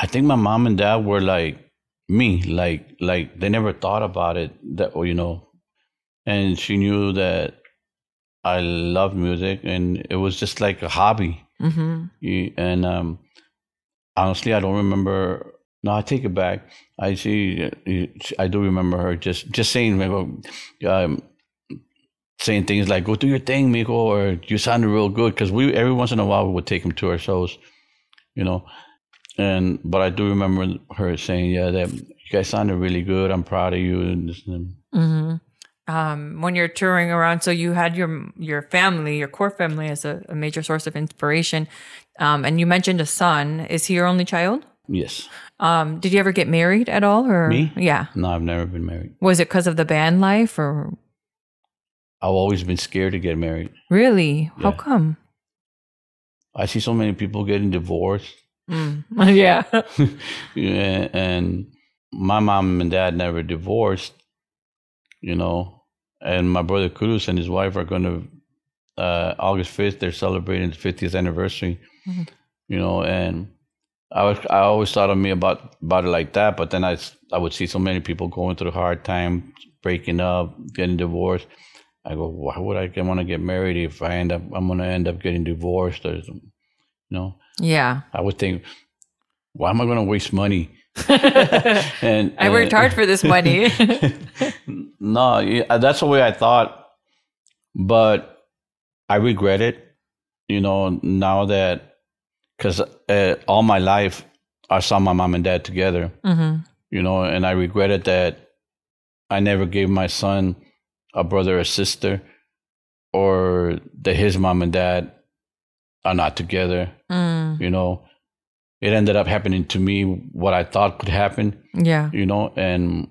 I think my mom and dad were like me, like like they never thought about it that or you know, and she knew that I love music and it was just like a hobby. Mm-hmm. And um, honestly, I don't remember. No, I take it back. I see. I do remember her just just saying, um, saying things like "Go do your thing, Miko," or "You sounded real good." Because we every once in a while we would take him to our shows, you know. And but I do remember her saying, "Yeah, that you guys sounded really good. I'm proud of you." And this and. Mm-hmm. Um, when you're touring around, so you had your your family, your core family, as a, a major source of inspiration. Um, and you mentioned a son. Is he your only child? yes. Um, did you ever get married at all, or Me? Yeah. No, I've never been married. Was it because of the band life, or I've always been scared to get married. really? How come? I see so many people getting divorced. Mm. (laughs) yeah. (laughs) yeah, and my mom and dad never divorced, you know. And my brother Kudus and his wife are going to uh, August fifth. They're celebrating the fiftieth anniversary, Mhm. you know. And I was I always thought of me about about it like that, but then I I would see so many people going through a hard time, breaking up, getting divorced, I go, why would I want to get married if I end up I'm gonna end up getting divorced or you know? Yeah. I would think, why am I gonna waste money? (laughs) and I worked hard for this money. (laughs) (laughs) no, that's the way I thought, but I regret it. You know, now that because uh, all my life I saw my mom and dad together. Mm-hmm. You know, and I regretted that I never gave my son a brother or sister, or that his mom and dad are not together. Mm. You know, it ended up happening to me what I thought could happen. Yeah. You know, and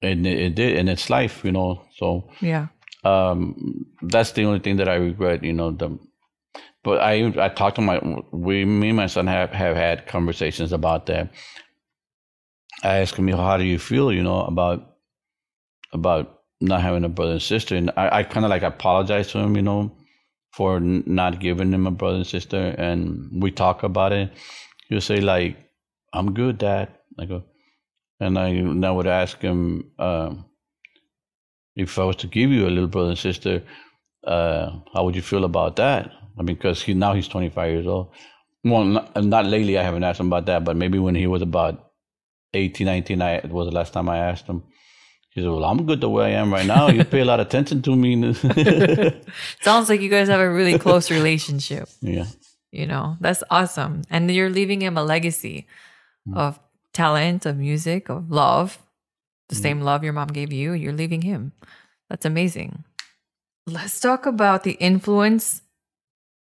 and it, it did, and it's life. You know, so yeah. Um, that's the only thing that I regret. You know, the but I I talked to my we me and my son have have had conversations about that. I asked him, how do you feel, you know, about about not having a brother and sister, and I, I kind of like apologized to him, you know, for n- not giving him a brother and sister, and we talk about it. He'll say like, "I'm good, Dad." I go, and I, and I would ask him uh, if I was to give you a little brother and sister, uh, how would you feel about that? I mean, because he now he's 25 years old. Well, not, not, lately. I haven't asked him about that, but maybe when he was about 18, 19, I, it was the last time I asked him. He said, "Well, I'm good the way I am right now. You pay a lot of attention to me." (laughs) (laughs) Sounds like you guys have a really close relationship. Yeah, you know that's awesome, and you're leaving him a legacy mm. of talent, of music, of love, the mm. same love your mom gave you. You're leaving him. That's amazing. Let's talk about the influence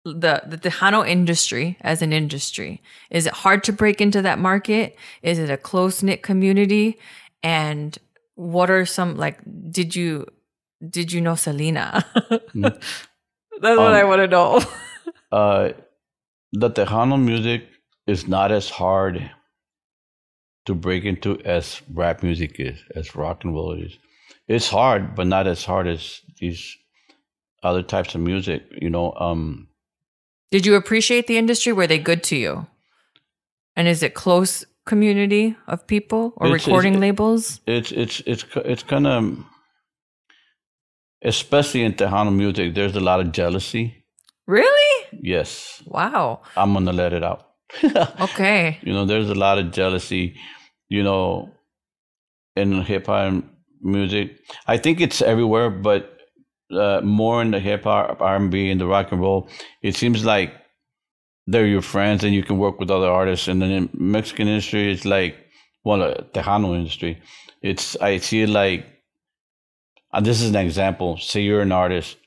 the the Tejano industry as an industry? Is it hard to break into that market? Is it a close knit community? And what are some like? Did you did you know Selena? (laughs) Mm. That's um, what I um, want to know. uh, the Tejano music is not as hard to break into as rap music is, as rock and roll is. It's hard, but not as hard as these other types of music. You know, um, did you appreciate the industry? Were they good to you? And is it close community of people or it's, recording it's, labels? It's it's it's it's kind of especially in Tejano music. There's a lot of jealousy. Really? Yes. Wow. I'm gonna let it out. (laughs) okay. You know, there's a lot of jealousy. You know, in hip hop music, I think it's everywhere, but uh, more in the hip hop, R and B, and the rock and roll, it seems like they're your friends and you can work with other artists. And then in Mexican industry, it's like well, the Tejano industry. It's I see it like, and this is an example. Say you're an artist,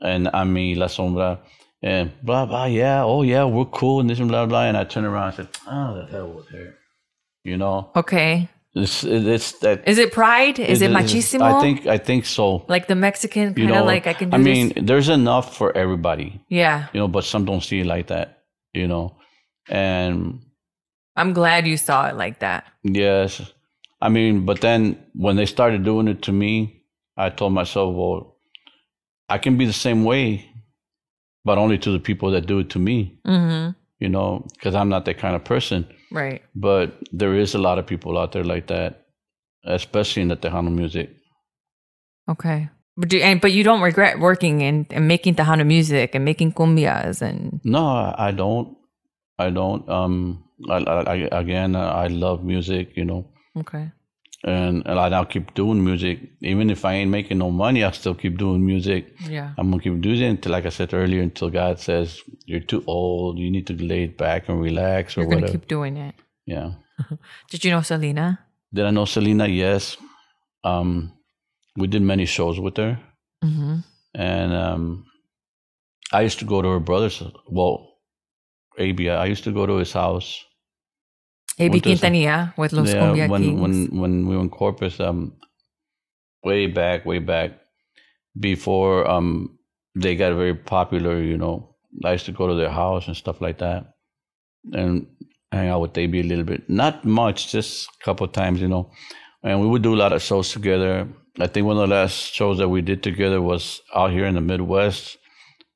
and I'm me, La Sombra, and blah blah. Yeah, oh yeah, we're cool and this and blah blah. And I turn around and said ah, oh, the hell with her, you know? Okay. It's, it's that. Is it pride? Is it, it machismo? I think I think so. Like the Mexican kind of like I can. I mean, this. there's enough for everybody. Yeah. You know, but some don't see it like that. You know, and I'm glad you saw it like that. Yes, I mean, but then when they started doing it to me, I told myself, well, I can be the same way, but only to the people that do it to me. Mm-hmm. You know, because I'm not that kind of person. Right. But there is a lot of people out there like that, especially in the Tejano music. Okay. But do, and, but you don't regret working and, and making Tejano music and making cumbias and no, I don't. I don't. Um, I, I, again, I love music. You know. Okay. And, and I now keep doing music, even if I ain't making no money. I still keep doing music. Yeah. I'm gonna keep doing it until, like I said earlier, until God says you're too old. You need to lay it back and relax, or you're gonna whatever. keep doing it. Yeah. (laughs) Did you know Selena? Did I know Selena? Yes. Um, we did many shows with her, mm-hmm. and um, I used to go to her brother's. Well, AB, I used to go to his house. AB Quintanilla with Los yeah, Kumbia when, Kings. When when we were in Corpus, um, way back, way back, before um they got very popular, you know, I used to go to their house and stuff like that, and hang out with AB a little bit. Not much, just a couple times, you know. And we would do a lot of shows together. I think one of the last shows that we did together was out here in the Midwest.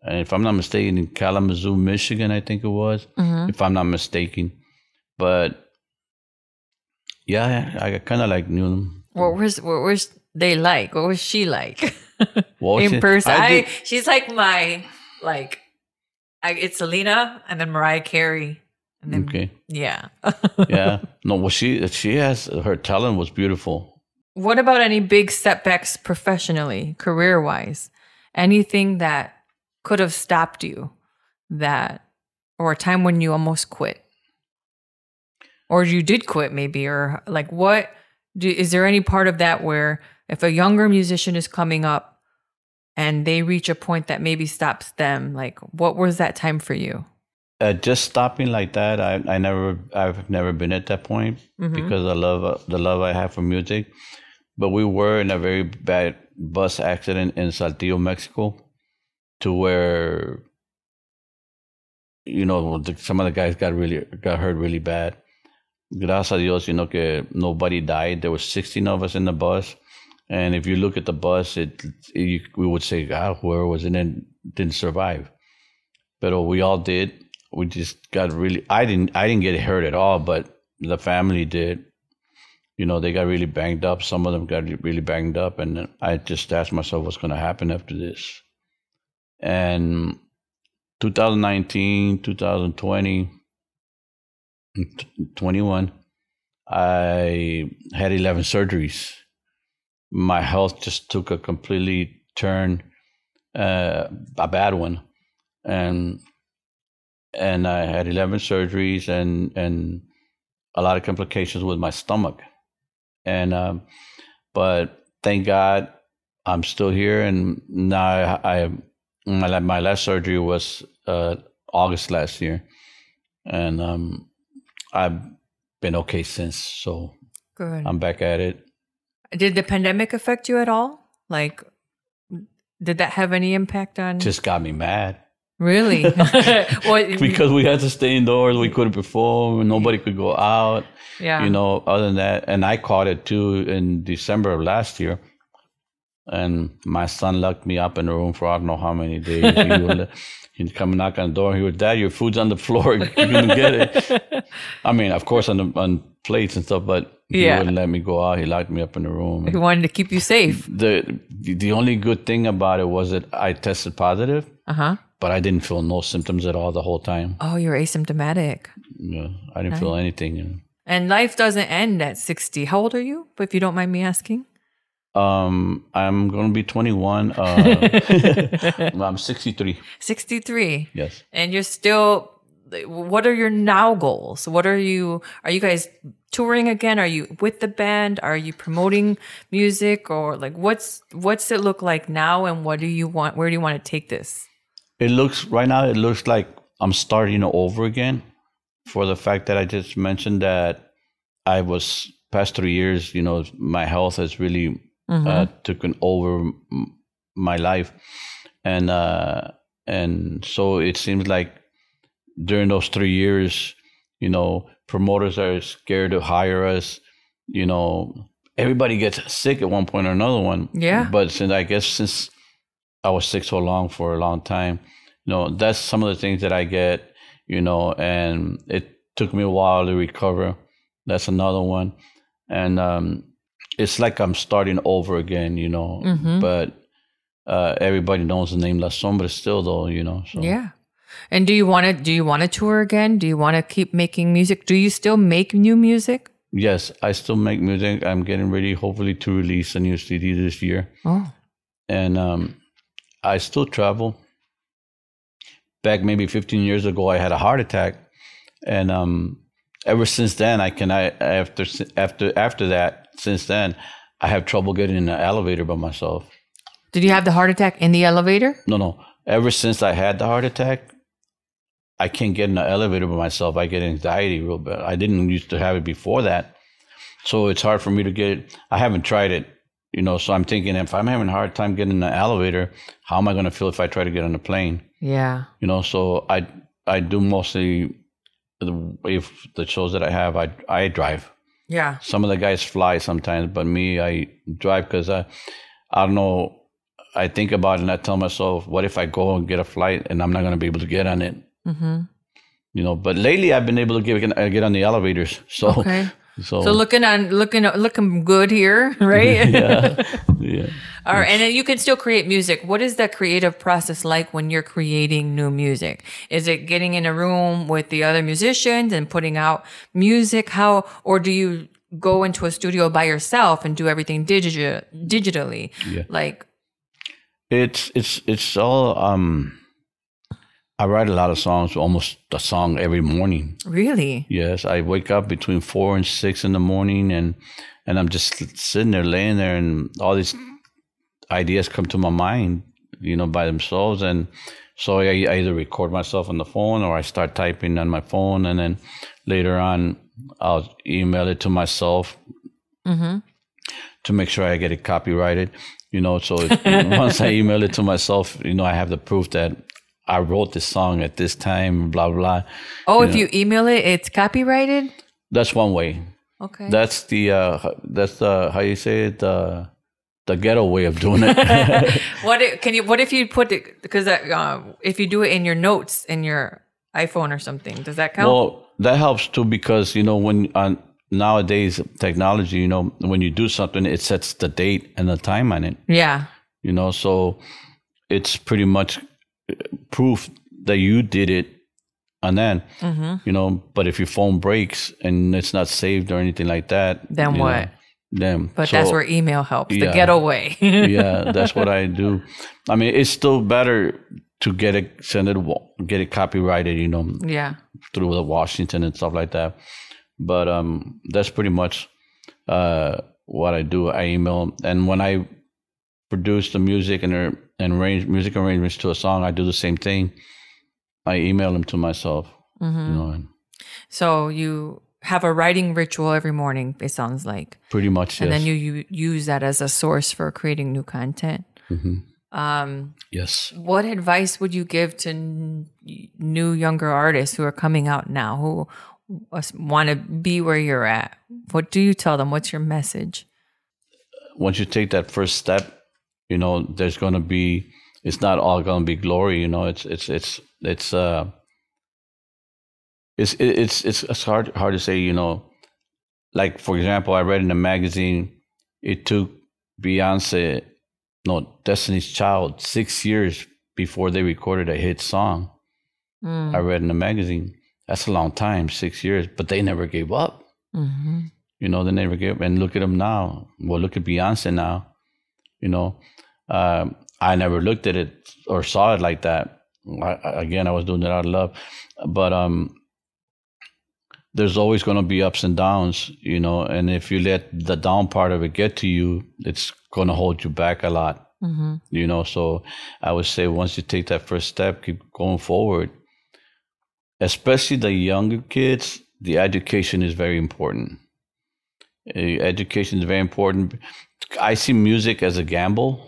And if I'm not mistaken, in Kalamazoo, Michigan, I think it was, mm-hmm. if I'm not mistaken. But yeah, I kind of like knew them. What was what was they like? What was she like? (laughs) What was in it? person. I, did- she's like my like I, it's Selena and then Mariah Carey. And then okay. yeah. (laughs) Yeah. (laughs) No, well, she she has her talent was beautiful. what about any big setbacks professionally, career wise? Anything that could have stopped you that or a time when you almost quit? Or you did quit maybe or like what do, is there any part of that where if a younger musician is coming up and they reach a point that maybe stops them like what was that time for you Uh, just stopping like that, I I never I've never been at that point Mhm. because I love the love I have for music. But we were in a very bad bus accident in Saltillo, Mexico, to where you know the, some of the guys got really got hurt really bad. Gracias a Dios, you know, que nobody died. There were 16 of us in the bus, and if you look at the bus, it, you, we would say, God, whoever was in it didn't survive. But we all did. We just got really. I didn't. I didn't get hurt at all, but the family did. You know, they got really banged up. Some of them got really banged up, and I just asked myself, what's going to happen after this? And 2019, 2020, and t- 21, I had 11 surgeries. My health just took a completely turn, uh, a bad one, and and I had 11 surgeries and and a lot of complications with my stomach, and um, but thank God I'm still here, and now I, I my my last surgery was uh, August last year, and um, I've been okay since. So good I'm back at it. did the pandemic affect you at all like did that have any impact on Just got me mad really (laughs) (laughs) well, because we had to stay indoors. We couldn't perform. Nobody could go out. yeah You know, other than that, and I caught it too in December of last year. And my son locked me up in the room for I don't know how many days. (laughs) He'd come knock on the door. He would, Dad, your food's on the floor. (laughs) You couldn't get it. I mean, of course, on the, on plates and stuff, but he Yeah. wouldn't let me go out. He locked me up in the room. he wanted to keep you safe the the only good thing about it was that I tested positive, uh-huh but I didn't feel no symptoms at all the whole time. oh you're asymptomatic know, I didn't feel anything. And life doesn't end at 60 how old are you if you don't mind me asking Um, I'm gonna be 21. Uh, (laughs) I'm 63. 63 Yes. and you're still what are your now goals what are you are you guys touring again are you with the band are you promoting music or like what's what's it look like now and what do you want where do you want to take this It looks right now. It looks like I'm starting over again, for the fact that I just mentioned that I was past three years. You know, my health has really uh, taken over my life, and uh, and so it seems like during those three years, you know, promoters are scared to hire us. You know, everybody gets sick at one point or another one. Yeah. But since I guess since I was sick so long for a long time, you know, that's some of the things that I get. You know, and it took me a while to recover. That's another one, and um, it's like I'm starting over again. You know, Mhm. but uh, everybody knows the name La Sombra still, though. You know, so Yeah. And do you want to do you want to tour again? Do you want to keep making music? Do you still make new music? Yes, I still make music. I'm getting ready, hopefully, to release a new CD this year. Oh. And um, I still travel. Back maybe 15 years ago, I had a heart attack, and um, ever since then, I can. I after after after that, since then, I have trouble getting in the elevator by myself. Did you have the heart attack in the elevator? No, no. Ever since I had the heart attack, I can't get in the elevator by myself. I get anxiety real bad. I didn't used to have it before that. So it's hard for me to get it. I haven't tried it, you know. So I'm thinking if I'm having a hard time getting in the elevator, how am I going to feel if I try to get on a plane? Yeah. You know, so I I do mostly the if the shows that I have, I I drive. Yeah. Some of the guys fly sometimes, but me, I drive because I, I don't know. I think about it and I tell myself, what if I go and get a flight and I'm not going to be able to get on it? Mhm. You know, but lately I've been able to get, get on the elevators. So Okay. So, So looking on looking looking good here, (laughs) right? (laughs) yeah, yeah. (laughs) All right, and then you can still create music. What is that creative process like when you're creating new music? Is it getting in a room with the other musicians and putting out music? How or do you go into a studio by yourself and do everything digi- digitally? Yeah. Like It's it's it's all. Um, I write a lot of songs, almost a song every morning. really? Yes, I wake up between four and six in the morning, and and I'm just sitting there, laying there, and all these ideas come to my mind, you know, by themselves, and so I, I either record myself on the phone or I start typing on my phone, and then later on I'll email it to myself mm-hmm. to make sure I get it copyrighted. You know, so (laughs) once I email it to myself, you know, I have the proof that I wrote this song at this time, blah blah. Oh, if you email it, it's copyrighted. That's one way. Okay. That's the uh, that's the how you say it the the ghetto way of doing it. (laughs) (laughs) what if, can you? What if you put it? Because uh, if you do it in your notes in your iPhone or something, does that count? well, that helps too because you know when on nowadays technology, you know when you do something, it sets the date and the time on it. yeah. You know, so it's pretty much uh, proof that you did it and then Mm-hmm. You know, but if your phone breaks and it's not saved or anything like that, Then what? know, then But so- that's where email helps. The Yeah. getaway. (laughs) yeah, that's what I do. I mean, it's still better to get it send it get it copyrighted, you know, yeah. through the Washington and stuff like that. But um, that's pretty much uh, what I do. I email, and when I produce the music and ar- and arrange music arrangements to a song, I do the same thing. I email them to myself. Mm-hmm. You know, and So you have a writing ritual every morning. It sounds like, pretty much. and yes. then you, you use that as a source for creating new content. Mhm. Um, yes. what advice would you give to n- new younger artists who are coming out now who want to be where you're at? What do you tell them? What's your message? once you take that first step, you know, there's going to be, it's not all going to be glory, you know, it's, it's, it's, it's, uh, it's, it's, it's, it's hard, hard to say, you know, like, for example, I read in a magazine, it took Beyonce, no, Destiny's Child, six years before they recorded a hit song. Mm. I read in a magazine. That's a long time, six years, but they never gave up. hmm You know, they never gave up. And look at them now. Well, look at Beyonce now. You know, um, I never looked at it or saw it like that. I, again, I was doing it out of love, but um, there's always going to be ups and downs. You know, and if you let the down part of it get to you, it's going to hold you back a lot. hmm You know, so I would say once you take that first step, keep going forward. Especially the younger kids, the education is very important. Uh, Education is very important. I see music as a gamble.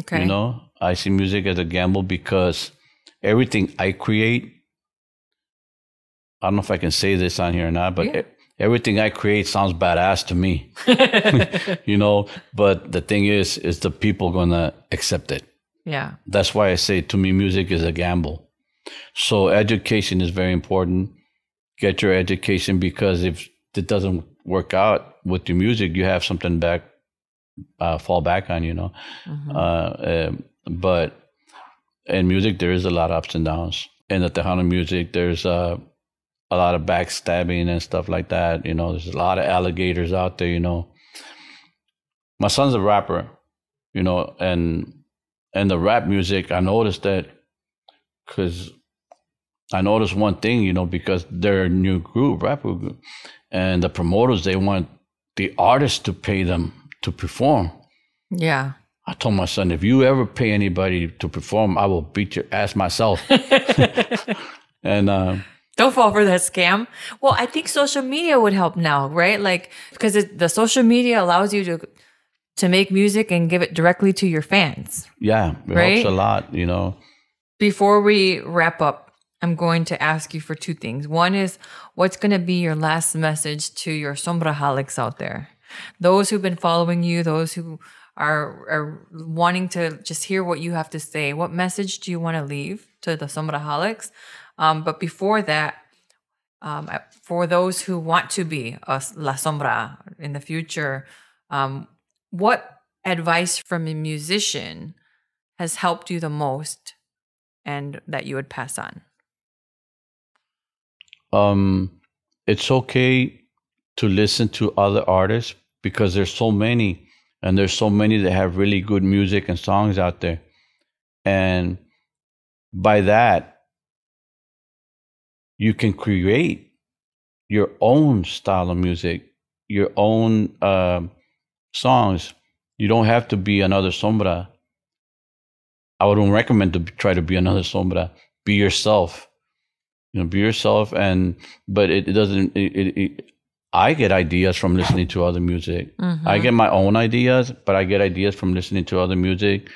Okay. You know, I see music as a gamble because everything I create, I don't know if I can say this on here or not, but Yeah. everything I create sounds badass to me. (laughs) (laughs) you know, but the thing is, is the people gonna accept it? yeah. That's why I say to me, music is a gamble. So education is very important. Get your education because if it doesn't work out with your music, you have something back, uh, fall back on, you know. Mhm. Uh, um, but in music, there is a lot of ups and downs. In the Tejano music, there's uh, a lot of backstabbing and stuff like that. You know, there's a lot of alligators out there. You know, my son's a rapper. You know, and and the rap music, I noticed that because I noticed one thing. You know, because they're a new group, rapper group, and the promoters they want the artists to pay them to perform. Yeah. I told my son, if you ever pay anybody to perform, I will beat your ass myself. (laughs) and uh, Don't fall for that scam. Well, I think social media would help now, right? Like because it, the social media allows you to to make music and give it directly to your fans. yeah, it Right? helps a lot, you know. Before we wrap up, I'm going to ask you for two things. One is what's going to be your last message to your sombraholics out there? Those who've been following you, those who are, are wanting to just hear what you have to say. What message do you want to leave to the sombraholics? Um, but before that, um, for those who want to be a La Sombra in the future, um, what advice from a musician has helped you the most and that you would pass on? Um, it's okay to listen to other artists because there's so many and there's so many that have really good music and songs out there. And by that, you can create your own style of music, your own uh, songs. You don't have to be another sombra. I wouldn't recommend to try to be another sombra. Be yourself. You know, be yourself, and but it, it doesn't. It, it, I get ideas from listening to other music. Mm-hmm. I get my own ideas, but I get ideas from listening to other music,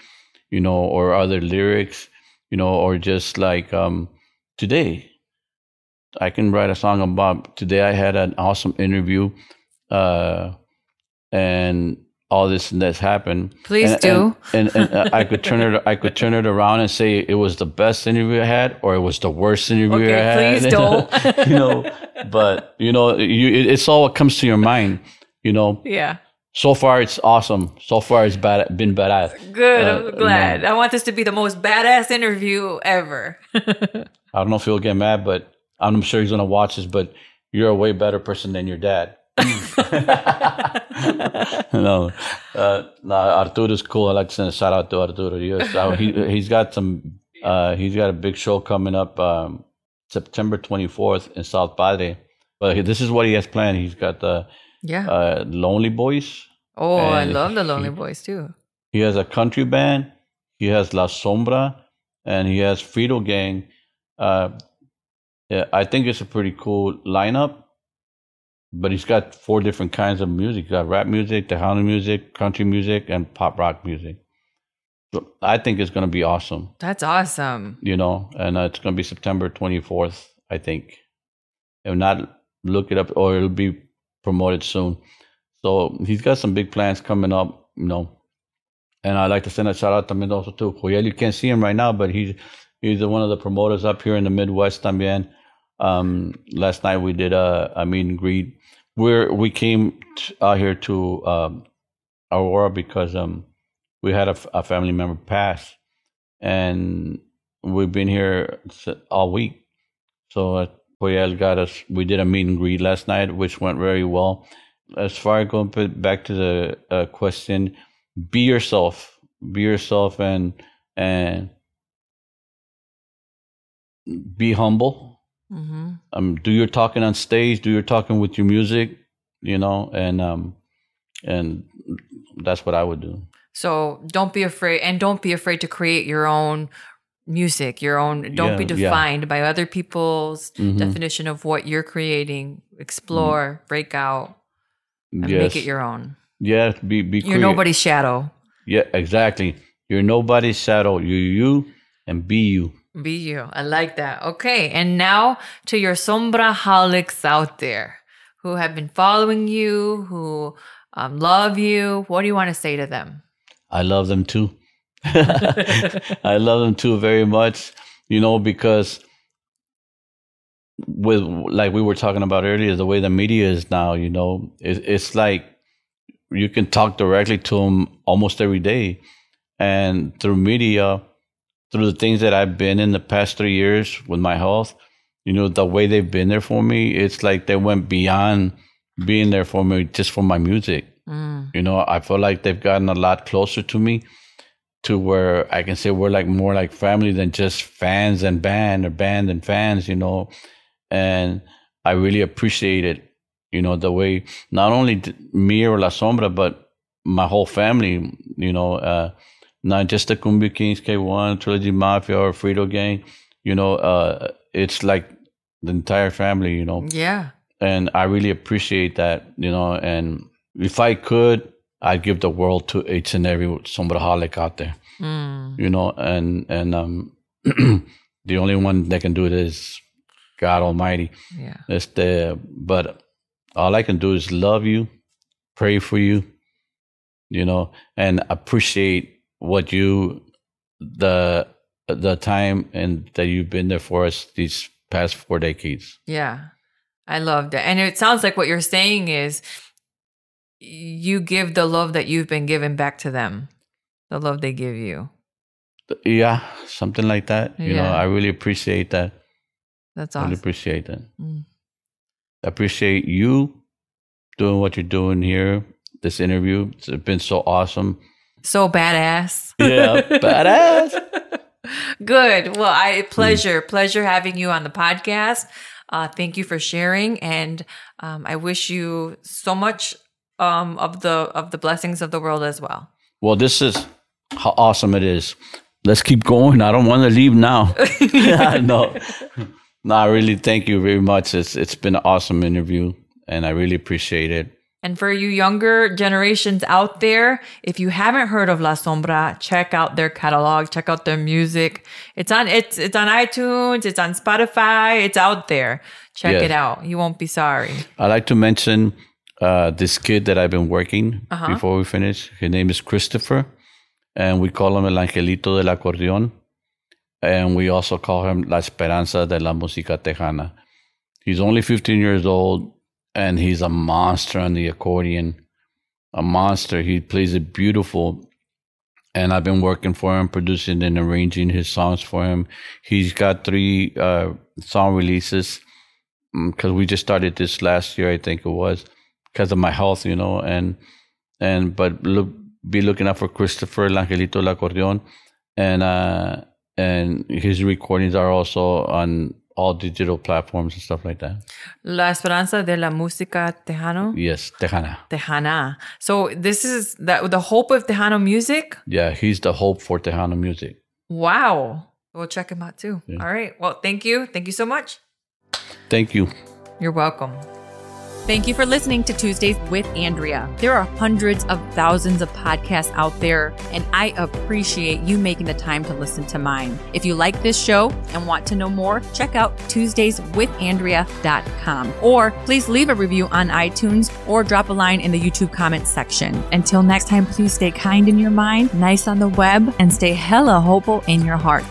you know, or other lyrics, you know, or just like um, today, I can write a song about. Today, I had an awesome interview, uh, and all this and that's happened. Please and, do. And, and, and uh, I could turn it. I could turn it around and say it was the best interview I had, or it was the worst interview okay, I had. Please (laughs) don't. you know, but you know, you, it's all what comes to your mind. You know. Yeah. So far, it's awesome. So far, it's bad, been badass. Good. Uh, I'm glad. You know. I want this to be the most badass interview ever. (laughs) I don't know if he'll get mad, but I'm sure he's gonna watch this. But you're a way better person than your dad. (laughs) no, uh, no, Arturo's cool. I like to send a shout out to Arturo. He, he's got some. Uh, he's got a big show coming up um, September 24th in South Padre. But this is what he has planned. He's got the yeah uh, Lonely Boys. Oh, I love the Lonely he, Boys too. He has a country band. He has La Sombra, and he has Frito Gang. Uh, yeah, I think it's a pretty cool lineup but he's got four different kinds of music. He's got rap music, the Tejano music, country music, and pop rock music. So I think it's going to be awesome. That's awesome. You know, and uh, it's going to be September 24th, I think. If not, look it up or it'll be promoted soon. So he's got some big plans coming up, you know. And I'd like to send a shout out to Mendoza too. Joel, you can't see him right now, but he's he's one of the promoters up here in the Midwest también. Um, last night we did a, a meet and greet we're we came out here to um, Aurora because um, we had a, f- a family member pass, and we've been here all week. So uh, Joel got us. We did a meet and greet last night, which went very well. As far as going back to the uh, question, be yourself. Be yourself and and be humble Mm-hmm. Um, do your talking on stage, do your talking with your music, you know, and um, and that's what I would do. So don't be afraid, and don't be afraid to create your own music, your own. Don't yeah, be defined yeah. by other people's mm-hmm. definition of what you're creating. Explore, mm-hmm. break out, and yes. make it your own. Yeah, be be. You're nobody's shadow. Yeah, exactly. You're nobody's shadow. You you and be you. Be you. I like that. Okay. And now to your sombra holics out there who have been following you, who um, love you. What do you want to say to them? I love them too. (laughs) I love them too very much, you know, because with like we were talking about earlier, the way the media is now, you know, it, it's like you can talk directly to them almost every day. And through media, through the things that I've been in the past three years with my health, you know, the way they've been there for me, it's like they went beyond being there for me just for my music. Mm. You know, I feel like they've gotten a lot closer to me to where I can say we're like more like family than just fans and band or band and fans, you know. And I really appreciate it, you know, the way not only me or La Sombra, but my whole family, you know, uh, not just the Kumbia Kings K1, Trilogy Mafia, or Frito Gang. You know, uh, it's like the entire family. You know. Yeah. And I really appreciate that. You know, and if I could, I'd give the world to each and every sombraholic out there. Mm. You know, and and um, (clears throat) the only one that can do it is God Almighty. Yeah. It's the but all I can do is love you, pray for you, you know, and appreciate what you the the time and that you've been there for us these past four decades. Yeah. I love that. And it sounds like what you're saying is you give the love that you've been given back to them, the love they give you. Yeah, something like that. You know, I really appreciate that. That's Really awesome. appreciate that. Mm. I appreciate you doing what you're doing here. This interview, it's been so awesome. So badass. Yeah, badass. (laughs) Good. Well, I pleasure, pleasure having you on the podcast. Uh, thank you for sharing, and um, I wish you so much um, of the of the blessings of the world as well. Well, this is how awesome it is. Let's keep going. I don't want to leave now. (laughs) (laughs) no, no, I really thank you very much. It's it's been an awesome interview, and I really appreciate it. And for you younger generations out there, if you haven't heard of La Sombra, check out their catalog, check out their music. It's on it's it's on iTunes, it's on Spotify, it's out there. Check Yes. it out. You won't be sorry. I like to mention uh, this kid that I've been working Uh-huh. before we finish. His name is Christopher, and we call him El Angelito del Acordeón. And we also call him La Esperanza de la Música Tejana. He's only 15 years old, and he's a monster on the accordion. A monster. He plays it beautiful. And I've been working for him, producing and arranging his songs for him. He's got three uh, song releases because we just started this last year, I think it was, because of my health, you know, and and but look, be looking out for Christopher El Angelito El Acordeon, and uh, and his recordings are also on all digital platforms and stuff like that. La Esperanza de la Música Tejano. Yes, Tejana. Tejana. So this is the, the hope of Tejano music. Yeah, he's the hope for Tejano music. Wow. We'll check him out too. All right. Well, thank you. Thank you so much. Thank you. You're welcome. Thank you for listening to Tuesdays with Andrea. There are hundreds of thousands of podcasts out there, and I appreciate you making the time to listen to mine. If you like this show and want to know more, check out TuesdaysWithAndrea.com or please leave a review on iTunes or drop a line in the YouTube comments section. Until next time, please stay kind in your mind, nice on the web, and stay hella hopeful in your heart.